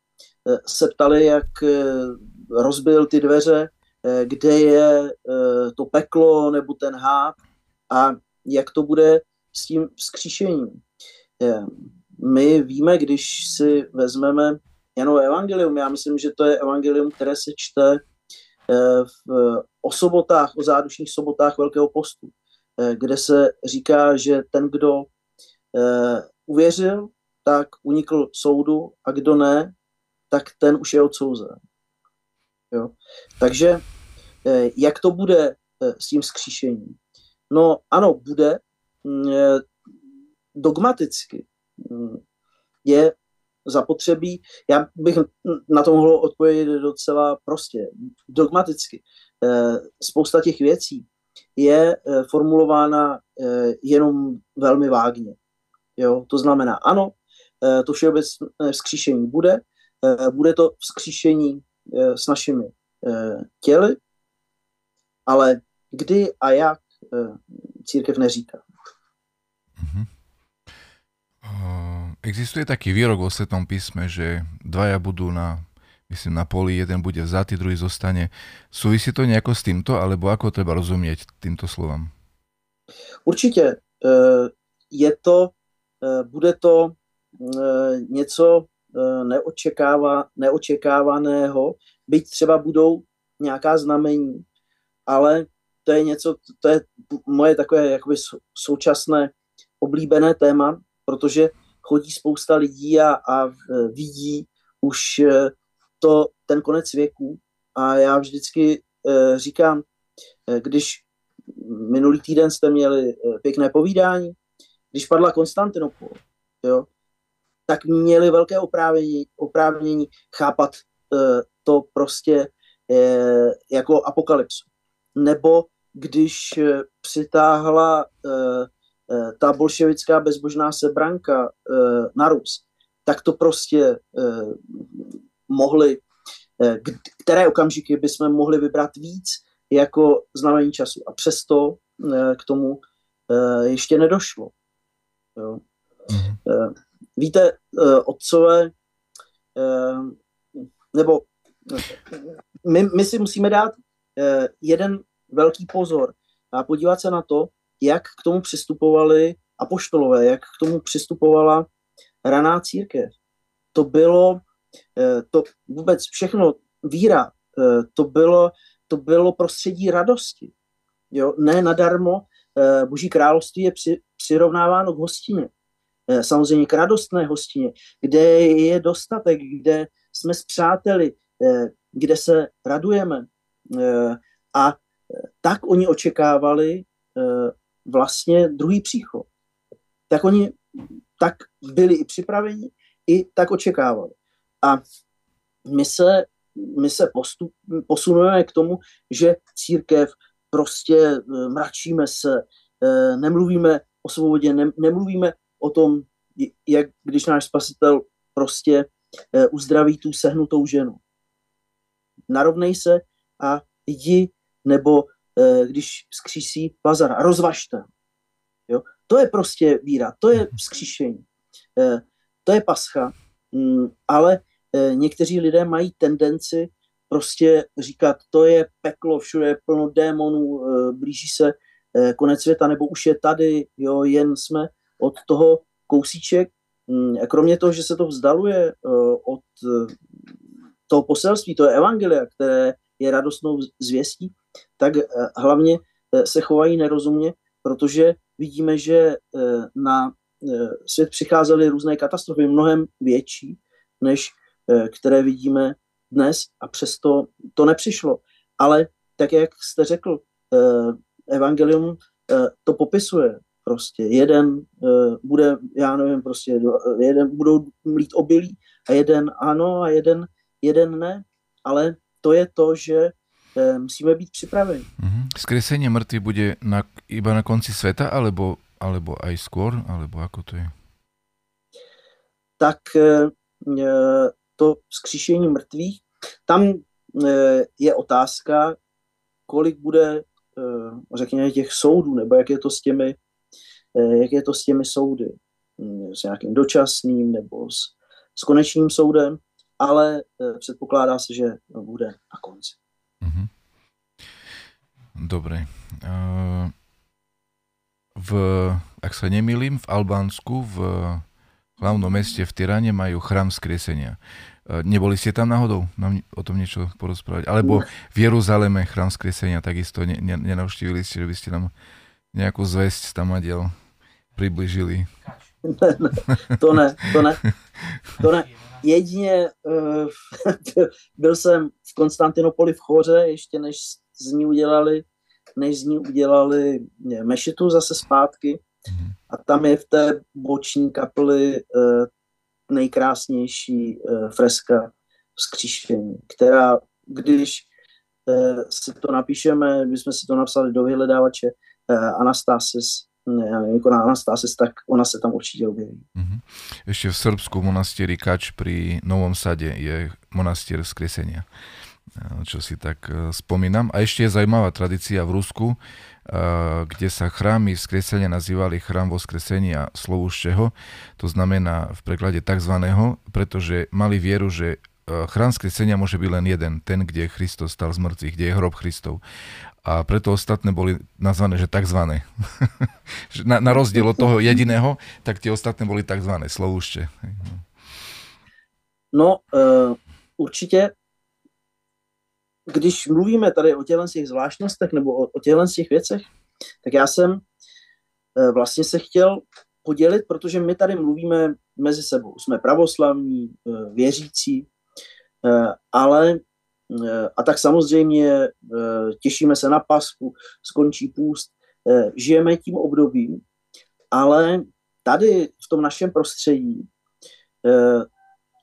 se ptali, jak rozbil ty dveře, uh, kde je uh, to peklo nebo ten hád a jak to bude s tím vzkříšením. Uh, my víme, když si vezmeme Janovo evangelium. Já myslím, že to je evangelium, které se čte eh, v, o sobotách, o zádušních sobotách Velkého postu, eh, kde se říká, že ten, kdo eh, uvěřil, tak unikl soudu a kdo ne, tak ten už je odsouzen. Jo? Takže jak to bude s tím skříšením? No ano, bude mm, dogmaticky. Mm, je zapotřebí. Já bych na to mohl odpovědět docela prostě, dogmaticky. Eh, spousta těch věcí je eh, formulována eh, jenom velmi vágně. Jo? To znamená, ano, to všeobecné vzkříšení bude, bude to vzkříšení s našimi těly, ale kdy a jak církev neříká. Mm-hmm. Existuje taký výrok vo Svetom písme, že dvaja budú na, myslím, na poli, jeden bude vzatý, druhý zostane. Súvisí to nejako s týmto, alebo ako treba rozumieť týmto slovám? Určitě. Je to, bude to něco neočekáva, neočekávaného, byť třeba budou nějaká znamení, ale to je něco, to je moje takové jakoby současné oblíbené téma, protože chodí spousta lidí a, a vidí už eh, to, ten konec věku. A já vždycky eh, říkám, když minulý týden jste měli pěkné povídání, když padla Konstantinopol, jo, tak měli velké oprávnění, oprávnění chápat to prostě jako apokalypsu. Nebo když přitáhla ta bolševická bezbožná sebranka na Rus, tak to prostě mohli, které okamžiky bychom mohli vybrat víc jako znamení času. A přesto k tomu ještě nedošlo. Jo. Mm-hmm. Víte, otcové, nebo my, my si musíme dát jeden velký pozor a podívat se na to, jak k tomu přistupovali apoštolové, jak k tomu přistupovala raná církev. To bylo, to vůbec všechno, víra, to bylo, to bylo prostředí radosti. Jo? Ne nadarmo Eh, Boží království je při, přirovnáváno k hostině. Eh, samozřejmě k radostné hostině, kde je dostatek, kde jsme s přáteli, eh, kde se radujeme. A tak oni očekávali vlastně druhý příchod. Tak oni tak byli i připraveni, i tak očekávali. A my se, my se postup, posunujeme k tomu, že církev prostě eh, mračíme se, eh, nemluvíme o svobodě, nemluvíme o tom, jak když náš spasitel prostě eh, uzdraví tu sehnutou ženu. Narovnej se a jdi, nebo když vzkřísí Lazara, rozvažte. Jo? To je prostě víra, to je vzkříšení, to je pascha, mm, ale někteří lidé mají tendenci prostě říkat, to je peklo, všude je plno démonů, eh, blíží se eh, konec světa, nebo už je tady, jo, jen jsme od toho kousíček. Mm, kromě toho, že se to vzdaluje eh, od toho poselství, to je evangelia, které je radostnou zvěstí, tak hlavně se chovají nerozumně, protože vidíme, že na svět přicházely různé katastrofy, mnohem větší, než které vidíme dnes a přesto to nepřišlo. Ale tak, jak jste řekl, eh, evangelium eh, to popisuje prostě. Jeden eh, bude, já nevím, prostě jeden budou mlít obilí a jeden ano a jeden, jeden ne. Ale to je to, že musíme být připraveni. Mm-hmm. Skresenie mŕtvych bude na, iba na konci sveta, alebo, alebo aj skôr, alebo ako to je? Tak to vzkříšení mrtvých tam eh, je otázka, kolik bude, eh, řekněme, těch soudů, nebo jak je to s těmi, eh, jak je to s těmi soudy. Hm, s nějakým dočasným nebo s, s konečným soudem, ale předpokládá se, že bude na konci. Mm-hmm. Dobre. V, ak sa nemýlim, v Albánsku, v hlavnom meste v Tyrane majú chrám skresenia. Eh, neboli ste tam náhodou? Nám o tom niečo porozprávať? Alebo v Jeruzaleme chrám skresenia takisto ne, ne, nenavštívili ste, že by ste nám nejakú zväzť tam adiel Ne, ne, to ne, to ne. To ne. Jedině uh, byl jsem v Konstantinopoli v Choře, ještě než z ní udělali, než z ní udělali mešitu zase zpátky. Mm-hmm. A tam je v té boční kapli uh, nejkrásnější uh, freska vzkříšení, která, když uh, si to napíšeme, když jsme si to napsali do vyhledávače uh, Anastasis, ne, jako na Anastasis, tak ona se tam určitě objeví. Mm-hmm. Ještě v Srbsku monastieri Kač pri Novom Sade je monastier skresenia čo si tak spomínam. A ešte je zaujímavá tradícia v Rusku, kde sa chrámy vzkresenia nazývali chrám voskresenia slovúščeho, to znamená v preklade tzv., pretože mali vieru, že chrám skresenia môže byť len jeden, ten, kde Kristus stal z mŕtvych, kde je hrob Kristov. A preto ostatné boli nazvané, že tzv. na, na rozdiel od toho jediného, tak tie ostatné boli tzv. slovúšče. No, uh, určitě když mluvíme tady o těchto těch zvláštnostech nebo o, o těch věcech, tak já jsem e, vlastně se chtěl podělit, protože my tady mluvíme mezi sebou. Jsme pravoslavní, e, věřící, ale a tak samozřejmě těšíme se na pasku, skončí půst, žijeme tím obdobím, ale tady v tom našem prostředí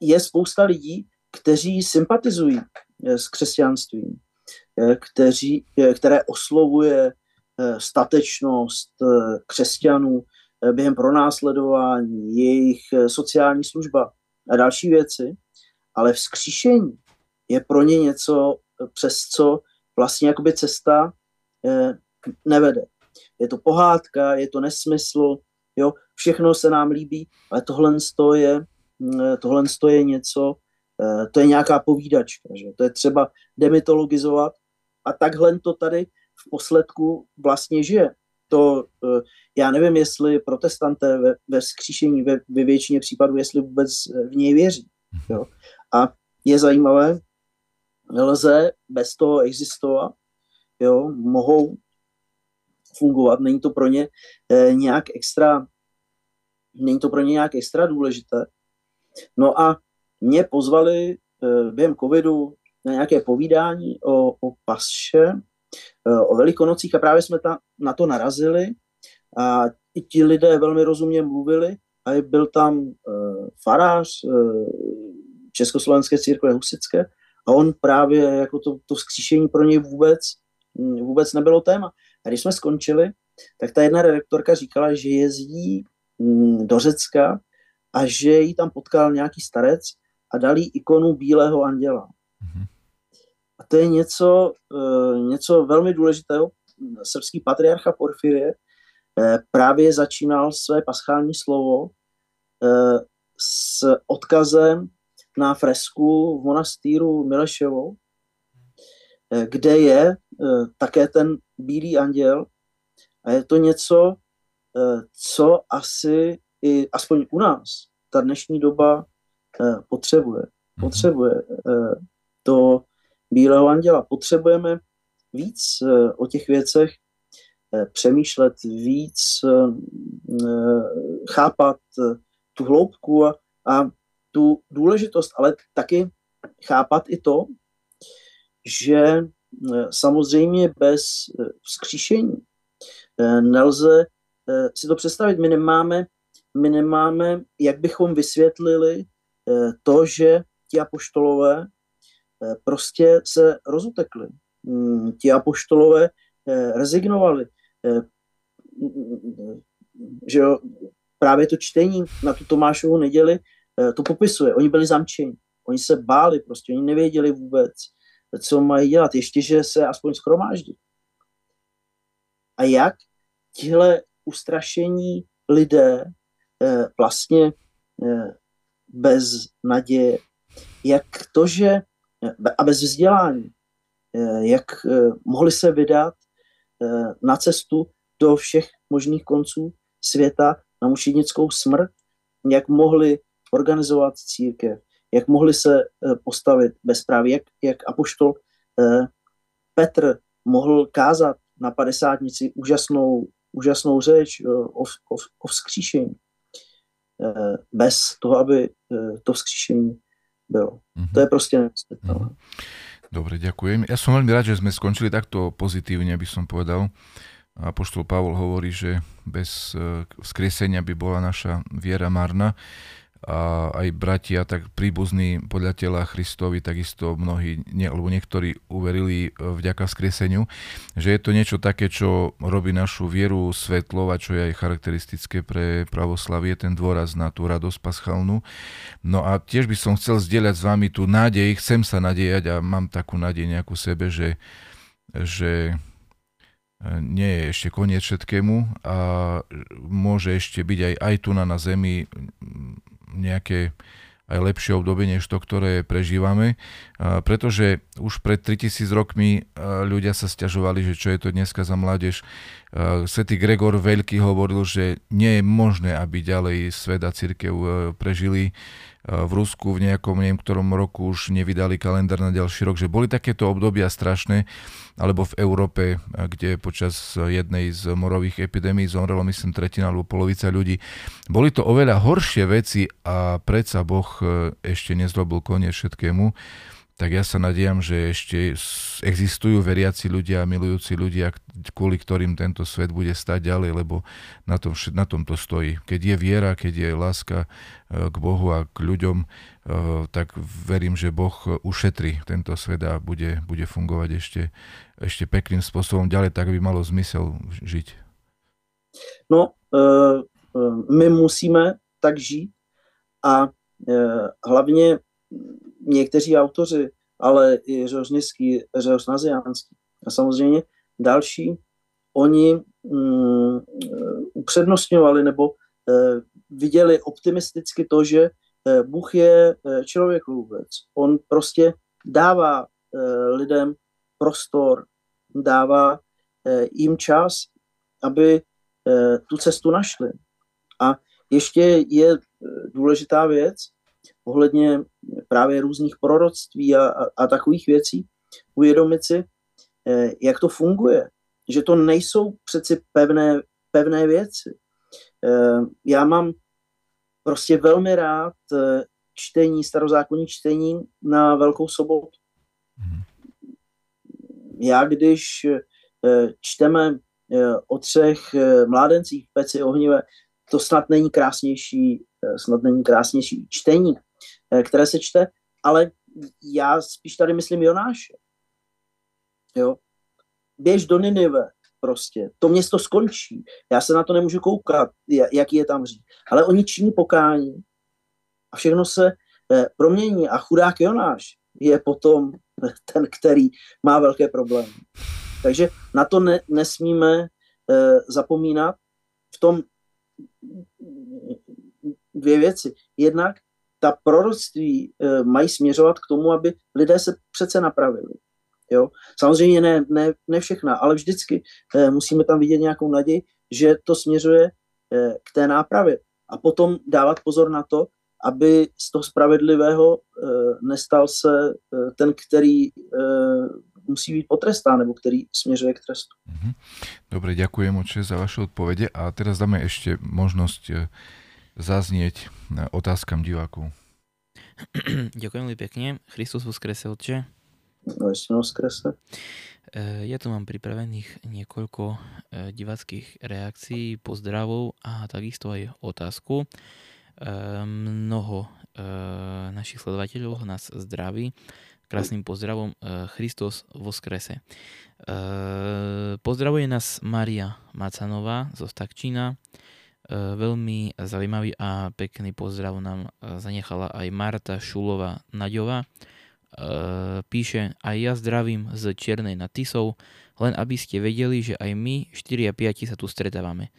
je spousta lidí, kteří sympatizují s křesťanstvím, kteří, které oslovuje statečnost křesťanů během pronásledování, jejich sociální služba a další věci, ale vzkříšení je pro ně něco, přes co vlastně jakoby cesta nevede. Je to pohádka, je to nesmysl, jo, všechno se nám líbí, ale tohle je, mm, tohle je něco, eh, to je nějaká povídačka, že? to je třeba demitologizovat a takhle to tady v posledku vlastně žije. To, eh, já nevím, jestli protestanté ve, ve skříšení ve, ve většině případů, jestli vůbec v něj věří. Jo? A je zajímavé, lze bez toho existovat, jo? mohou fungovat, není to pro ně eh, nějak extra, není to pro ně nějak extra důležité. No a mě pozvali eh, během covidu na nějaké povídání o, o pasše, eh, o velikonocích a právě jsme ta, na to narazili a i ti lidé velmi rozumně mluvili a byl tam uh, farář uh, Československé církve husické a on právě jako to, to vzkříšení pro něj vůbec, vůbec nebylo téma. A když jsme skončili, tak ta jedna redaktorka říkala, že jezdí mm, do Řecka a že jí tam potkal nějaký starec a dal jí ikonu bílého anděla. Mm-hmm. A to je něco, uh, něco velmi důležitého. Srbský patriarcha Porfirie uh, právě začínal své paschální slovo uh, s odkazem na fresku v monastýru Mileševo, kde je také ten bílý anděl a je to něco, eh, co asi i aspoň u nás ta dnešní doba eh, potřebuje. Mhm. Potřebuje eh, to bílého anděla. Potřebujeme víc o těch věcech přemýšlet, víc chápat tu hloubku a, a tu důležitost, ale taky chápat i to, že Eh, samozřejmě bez eh, vzkříšení eh, nelze si to představit. My nemáme, my nemáme, jak bychom vysvětlili to, že ti apoštolové prostě se rozutekli. Mm, ti apoštolové rezignovali. Že právě to čtení na tu Tomášovu neděli to popisuje. Oni byli zamčeni. Oni se báli prostě, oni nevěděli vůbec, co mají dělat, ještě, že se aspoň schromáždí. A jak tihle ustrašení lidé eh, vlastně eh, bez naděje, jak to, že eh, a bez vzdělání, eh, jak eh, mohli se vydat eh, na cestu do všech možných konců světa na mučednickou smrt, jak mohli organizovat církev, jak mohli se eh, postavit bezpráví, jak, jak apoštol eh, Petr mohl kázat na padesátnici úžasnou, úžasnou řeč eh, o, o, o vzkříšení. Bez toho, aby to vzkříšení bylo. Mm-hmm. To je prostě nemyslitelné. Mm-hmm. Dobre, ďakujem. Ja som veľmi rád, že sme skončili takto pozitívne, by som povedal. Apoštol Pavol hovorí, že bez vzkriesenia by bola naša viera marná a aj bratia, tak príbuzní podľa tela Kristovi, takisto mnohí, nie, alebo niektorí uverili e, vďaka skrieseniu, že je to niečo také, čo robí našu vieru svetlov a čo je aj charakteristické pre pravoslavie, ten dôraz na tú radosť paschalnú. No a tiež by som chcel zdieľať s vami tú nádej, chcem sa nadejať a mám takú nádej nejakú sebe, že, že e, nie je ešte koniec všetkému a môže ešte byť aj, aj tu na, na zemi nejaké aj lepšie obdobie než to, ktoré prežívame, pretože už pred 3000 rokmi ľudia sa stiažovali, že čo je to dneska za mládež. Svetý Gregor Veľký hovoril, že nie je možné, aby ďalej svet a církev prežili v Rusku v nejakom, neviem ktorom roku už nevydali kalendár na ďalší rok, že boli takéto obdobia strašné, alebo v Európe, kde počas jednej z morových epidémií zomrelo myslím tretina alebo polovica ľudí. Boli to oveľa horšie veci a predsa Boh e, ešte nezrobil koniec všetkému. Tak ja sa nadejam, že ešte existujú veriaci ľudia, milujúci ľudia, kvôli ktorým tento svet bude stať ďalej, lebo na tom, na tom to stojí. Keď je viera, keď je láska e, k Bohu a k ľuďom, e, tak verím, že Boh ušetrí tento svet a bude, bude fungovať ešte, ešte pekným spôsobom ďalej, tak by malo zmysel žiť. No, e, my musíme tak žít a hlavně někteří autoři, ale i Řeos Naziánský a samozřejmě další, oni mm, upřednostňovali nebo eh, viděli optimisticky to, že eh, Bůh je eh, člověkovůbec. On prostě dává eh, lidem prostor, dává eh, jim čas, aby eh, tu cestu našli. A ještě je eh, důležitá věc, ohledně právě různých proroctví a, a, a takových věcí, uvědomit si, eh, jak to funguje. Že to nejsou přeci pevné, pevné věci. Eh, já mám prostě velmi rád eh, čtení, starozákonní čtení na Velkou sobotu. Mhm. Já když čteme o třech mládencích v peci ohnivé, to snad není krásnější, snad není krásnější čtení, Eh, které se čte, ale já spíš tady myslím Jonáše. Jo? Běž do Ninive prostě. To město skončí. Já se na to nemůžu koukat, jaký je tam řík. Ale oni činí pokání a všechno se eh, promění a chudák Jonáš je potom ten, který má velké problémy. Takže na to ne, nesmíme eh, zapomínat v tom dvě věci. Jednak ta proroctví e, mají směřovat k tomu, aby lidé se přece napravili. Jo? Samozřejmě ne, ne, ne všechna, ale vždycky e, musíme tam vidět nějakou naději, že to směřuje e, k té nápravě. A potom dávat pozor na to, aby z toho spravedlivého nestal se ten, který musí být potrestán, nebo který směřuje k trestu. Mhm. Dobre, ďakujem oče za vaše odpovede a teraz dáme ešte možnosť zaznieť otázkam divákov. Ďakujem veľmi pekne. Christus skrese, otče. No, skrese. E, ja tu mám pripravených niekoľko e, divackých reakcií, pozdravov a takisto aj otázku. E, mnoho našich sledovateľov nás zdraví. Krásnym pozdravom Christos vo skrese. Pozdravuje nás Maria Macanová zo Stakčína. E, veľmi zaujímavý a pekný pozdrav nám e, zanechala aj Marta Šulová Naďová. E, píše, aj ja zdravím z Čiernej nad Tisou, len aby ste vedeli, že aj my 4 a 5 sa tu stretávame.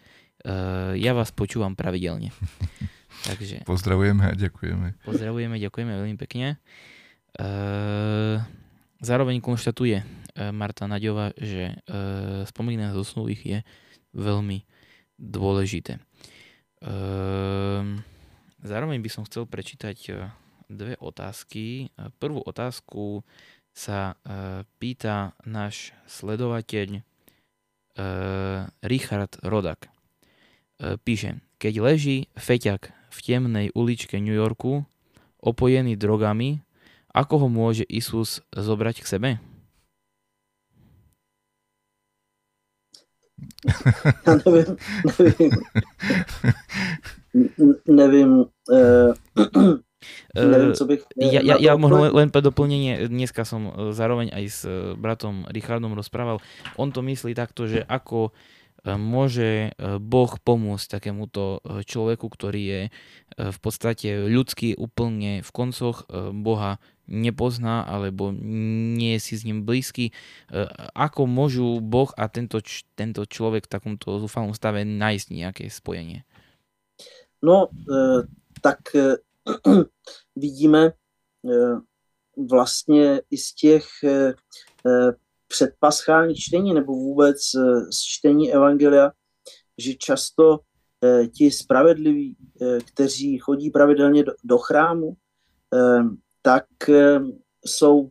Ja vás počúvam pravidelne. Takže, pozdravujeme a ďakujeme. Pozdravujeme, ďakujeme veľmi pekne. Zároveň konštatuje Marta Naďová, že spomínané zosnulých je veľmi dôležité. Ehm, zároveň by som chcel prečítať e, dve otázky. E, prvú otázku sa e, pýta náš sledovateľ Richard Rodak. Píše, keď leží feťak v temnej uličke New Yorku, opojený drogami, ako ho môže Isus zobrať k sebe? Já nevím, nevím. nevím, uh, nevím, co bych... Ja, ja, ja možno len pre doplnenie, dneska som eh, zároveň aj s bratom Richardom rozprával, on to myslí takto, že ako môže Boh pomôcť takémuto človeku, ktorý je v podstate ľudský úplne v koncoch Boha nepozná alebo nie je si s ním blízky. E, ako môžu Boh a tento, tento človek v takomto zúfalom stave nájsť nejaké spojenie? No, e, tak e, vidíme vlastně i z těch předpaschálních čtení nebo vůbec z čtení Evangelia, že často ti spravedliví, kteří chodí pravidelně do chrámu, tak eh, jsou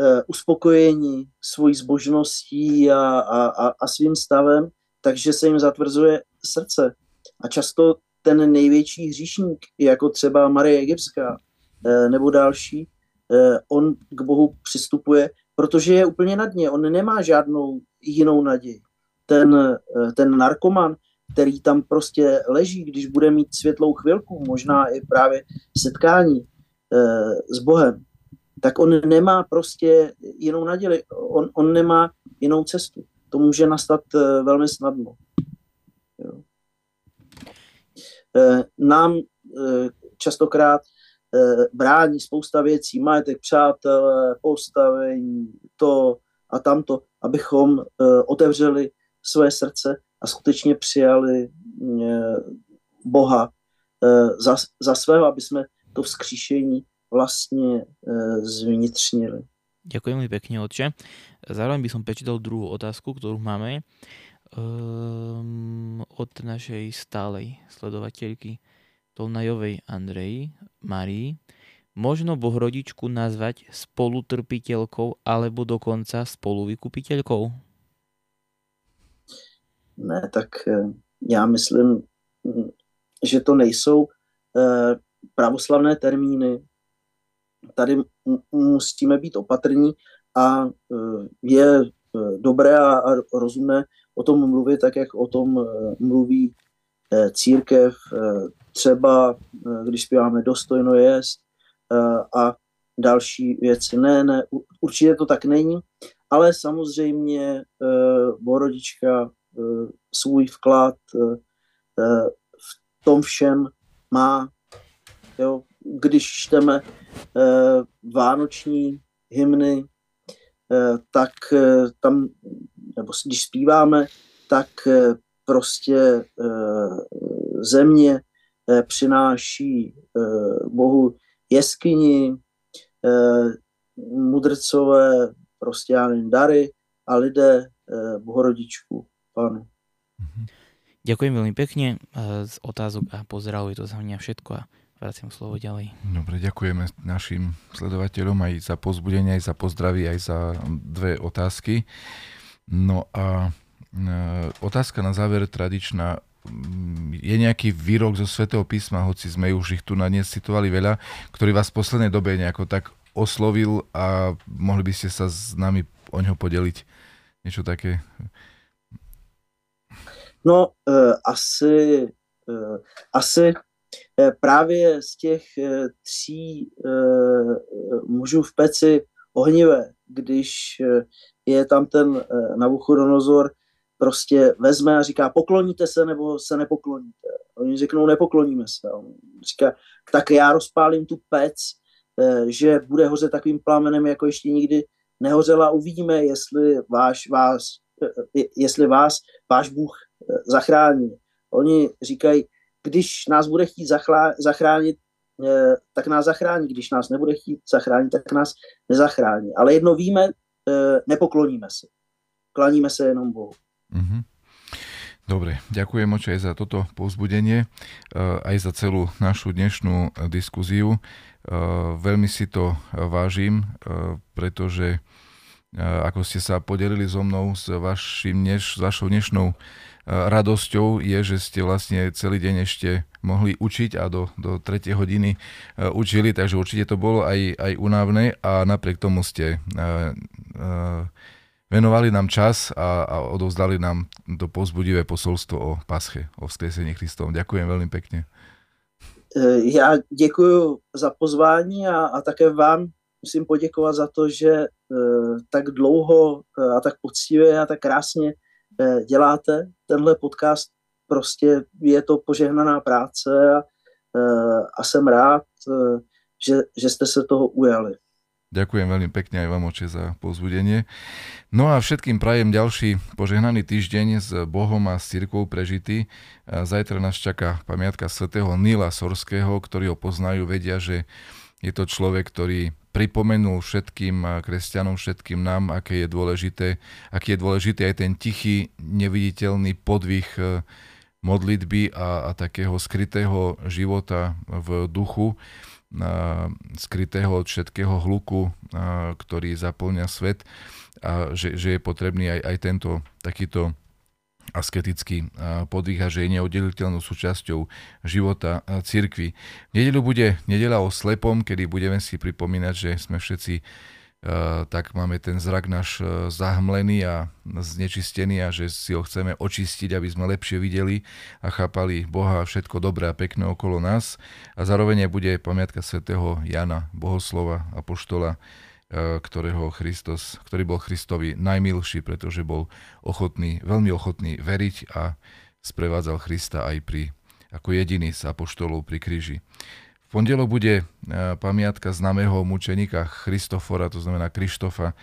eh, uspokojeni svojí zbožností a, a, a svým stavem, takže se jim zatvrzuje srdce. A často ten největší hříšník, jako třeba Marie Egyptská eh, nebo další, on k Bohu přistupuje, protože je úplně na dně, on nemá žádnou jinou naději. Ten, ten narkoman, který tam prostě leží, když bude mít světlou chvilku, možná i právě setkání s Bohem, tak on nemá prostě jinou naději, on, on nemá jinou cestu. To může nastat velmi snadno. Jo. Eh, nám eh, častokrát eh, brání spousta věcí, majetek, přátelé, postavení, to a tamto, abychom otevřeli své srdce a skutečně přijali Boha za, za svého, aby jsme to vzkříšení vlastně zvnitřnili. Ďakujem mi pekne, otče. Zároveň by som prečítal druhú otázku, ktorú máme um, od našej stálej sledovateľky Tolnajovej Andreji Marii. Možno Bohrodičku nazvať spolutrpiteľkou alebo dokonca spoluvykupiteľkou? Ne, tak eh, já myslím, že to nejsou eh, pravoslavné termíny. Tady musíme být opatrní a eh, je dobré a rozumné o tom mluvit tak, jak o tom eh, mluví církev, třeba když zpíváme dostojno jest a další věci. Ne, ne, určitě to tak není, ale samozřejmě Borodička svůj vklad v tom všem má. Jo, když čteme vánoční hymny, tak tam nebo když zpíváme, tak eh, prostě eh, země eh, přináší Bohu jeskyni, mudrcové prostě já nevím, dary a lidé Bohorodičku, Pánu. Ďakujem veľmi pekne z otázok a pozdravuje to za mňa všetko a vraciam slovo ďalej. Dobre, ďakujeme našim sledovateľom aj za pozbudenie, aj za pozdravy, aj za dve otázky. No a e, otázka na záver tradičná. Je nejaký výrok zo Svetého písma, hoci sme už ich tu na dnes citovali veľa, ktorý vás v poslednej dobe nejako tak oslovil a mohli by ste sa s nami o ňo podeliť? Niečo také? No, uh, asi, uh, asi právě z těch uh, tří uh, mužů v peci ohnivé, když je tam ten eh, Nabuchodonozor, prostě vezme a říká, pokloníte se nebo se nepokloníte. Oni řeknou, nepokloníme se. On říká, tak já rozpálím tu pec, eh, že bude hořet takovým plamenem, jako ještě nikdy nehořela. Uvidíme, jestli, váš, vás, eh, jestli vás váš Bůh zachrání. Oni říkají, když nás bude chtít zachránit, tak nás zachrání. Když nás nebude chtít zachránit, tak nás nezachrání. Ale jedno víme, E, nepokloníme se. Klaníme se jenom Bohu. Mm-hmm. Dobre, ďakujem oče aj za toto povzbudenie, e, aj za celú našu dnešnú diskuziu. Veľmi si to vážim, pretože ako ste sa podelili so mnou s, vašim dneš, s vašou dnešnou radosťou je, že ste vlastne celý deň ešte mohli učiť a do, do 3. hodiny učili, takže určite to bolo aj, aj unávne a napriek tomu ste venovali nám čas a, a odovzdali nám to pozbudivé posolstvo o paske, o vzkresení Kristovom. Ďakujem veľmi pekne. E, já děkuji za pozvání a, a také vám musím poděkovat za to, že e, tak dlouho e, a tak poctivě a tak krásně e, děláte tenhle podcast. Prostě je to požehnaná práce a, a jsem rád, že, že jste se toho ujali. Ďakujem veľmi pekne aj vám, oče, za pozbudenie. No a všetkým prajem ďalší požehnaný týždeň s Bohom a s církvou prežitý. Zajtra nás čaká pamiatka svätého Nila Sorského, ktorí ho poznajú, vedia, že je to človek, ktorý pripomenul všetkým kresťanom, všetkým nám, aké je dôležité, aký je dôležitý aj ten tichý, neviditeľný podvih e, modlitby a, a takého skrytého života v duchu skrytého od všetkého hluku, ktorý zaplňa svet a že, že je potrebný aj, aj tento takýto asketicky podvíha, že je neoddeliteľnou súčasťou života cirkvi. V nedeľu bude nedela o slepom, kedy budeme si pripomínať, že sme všetci tak máme ten zrak náš zahmlený a znečistený a že si ho chceme očistiť, aby sme lepšie videli a chápali Boha a všetko dobré a pekné okolo nás. A zároveň bude pamiatka svätého Jana, bohoslova, apoštola, ktorého Christos, ktorý bol Christovi najmilší, pretože bol ochotný, veľmi ochotný veriť a sprevádzal Krista aj pri, ako jediný z apoštolov pri kríži. V pondelok bude e, pamiatka známeho mučenika Christofora, to znamená Krištofa, e,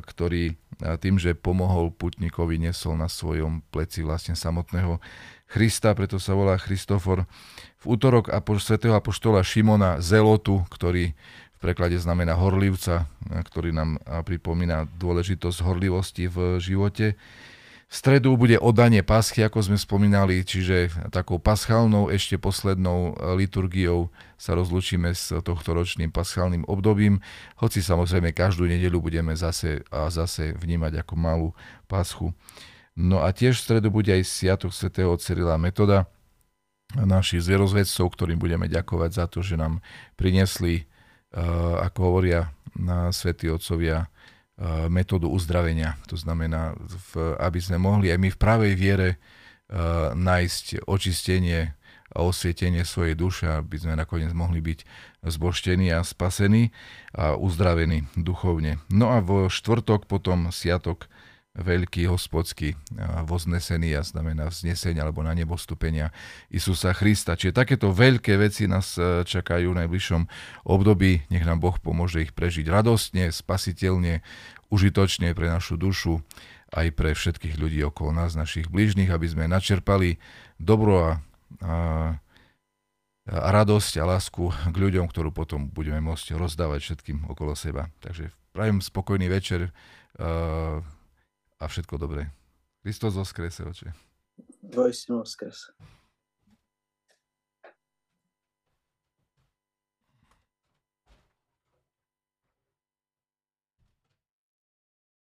ktorý tým, že pomohol putníkovi, nesol na svojom pleci vlastne samotného Krista, preto sa volá Christofor. V útorok svätého apoštola Šimona Zelotu, ktorý preklade znamená horlivca, ktorý nám pripomína dôležitosť horlivosti v živote. V stredu bude oddanie paschy, ako sme spomínali, čiže takou paschálnou, ešte poslednou e, liturgiou sa rozlučíme s tohto ročným paschálnym obdobím, hoci samozrejme každú nedelu budeme zase a zase vnímať ako malú paschu. No a tiež v stredu bude aj Sviatok svätého Cyrila Metoda, našich zvierozvedcov, ktorým budeme ďakovať za to, že nám priniesli, ako hovoria na svätí otcovia, Eh, metódu uzdravenia. To znamená, aby sme mohli aj my v pravej viere nájsť očistenie a osvietenie svojej duše, aby sme nakoniec mohli byť zboštení a spasení a uzdravení duchovne. No a vo štvrtok potom Siatok veľký hospodský voznesený a znamená vznesenia alebo na nebo stupenia Isusa Krista. Čiže takéto veľké veci nás e, čakajú v najbližšom období. Nech nám Boh pomôže ich prežiť radostne, spasiteľne, užitočne pre našu dušu aj pre všetkých ľudí okolo nás, našich blížnych, aby sme načerpali dobro a, a, a radosť a lásku k ľuďom, ktorú potom budeme môcť rozdávať všetkým okolo seba. Takže prajem spokojný večer. Uh, a všetko dobré. Kristus voskrese, oče. Vojsi voskrese.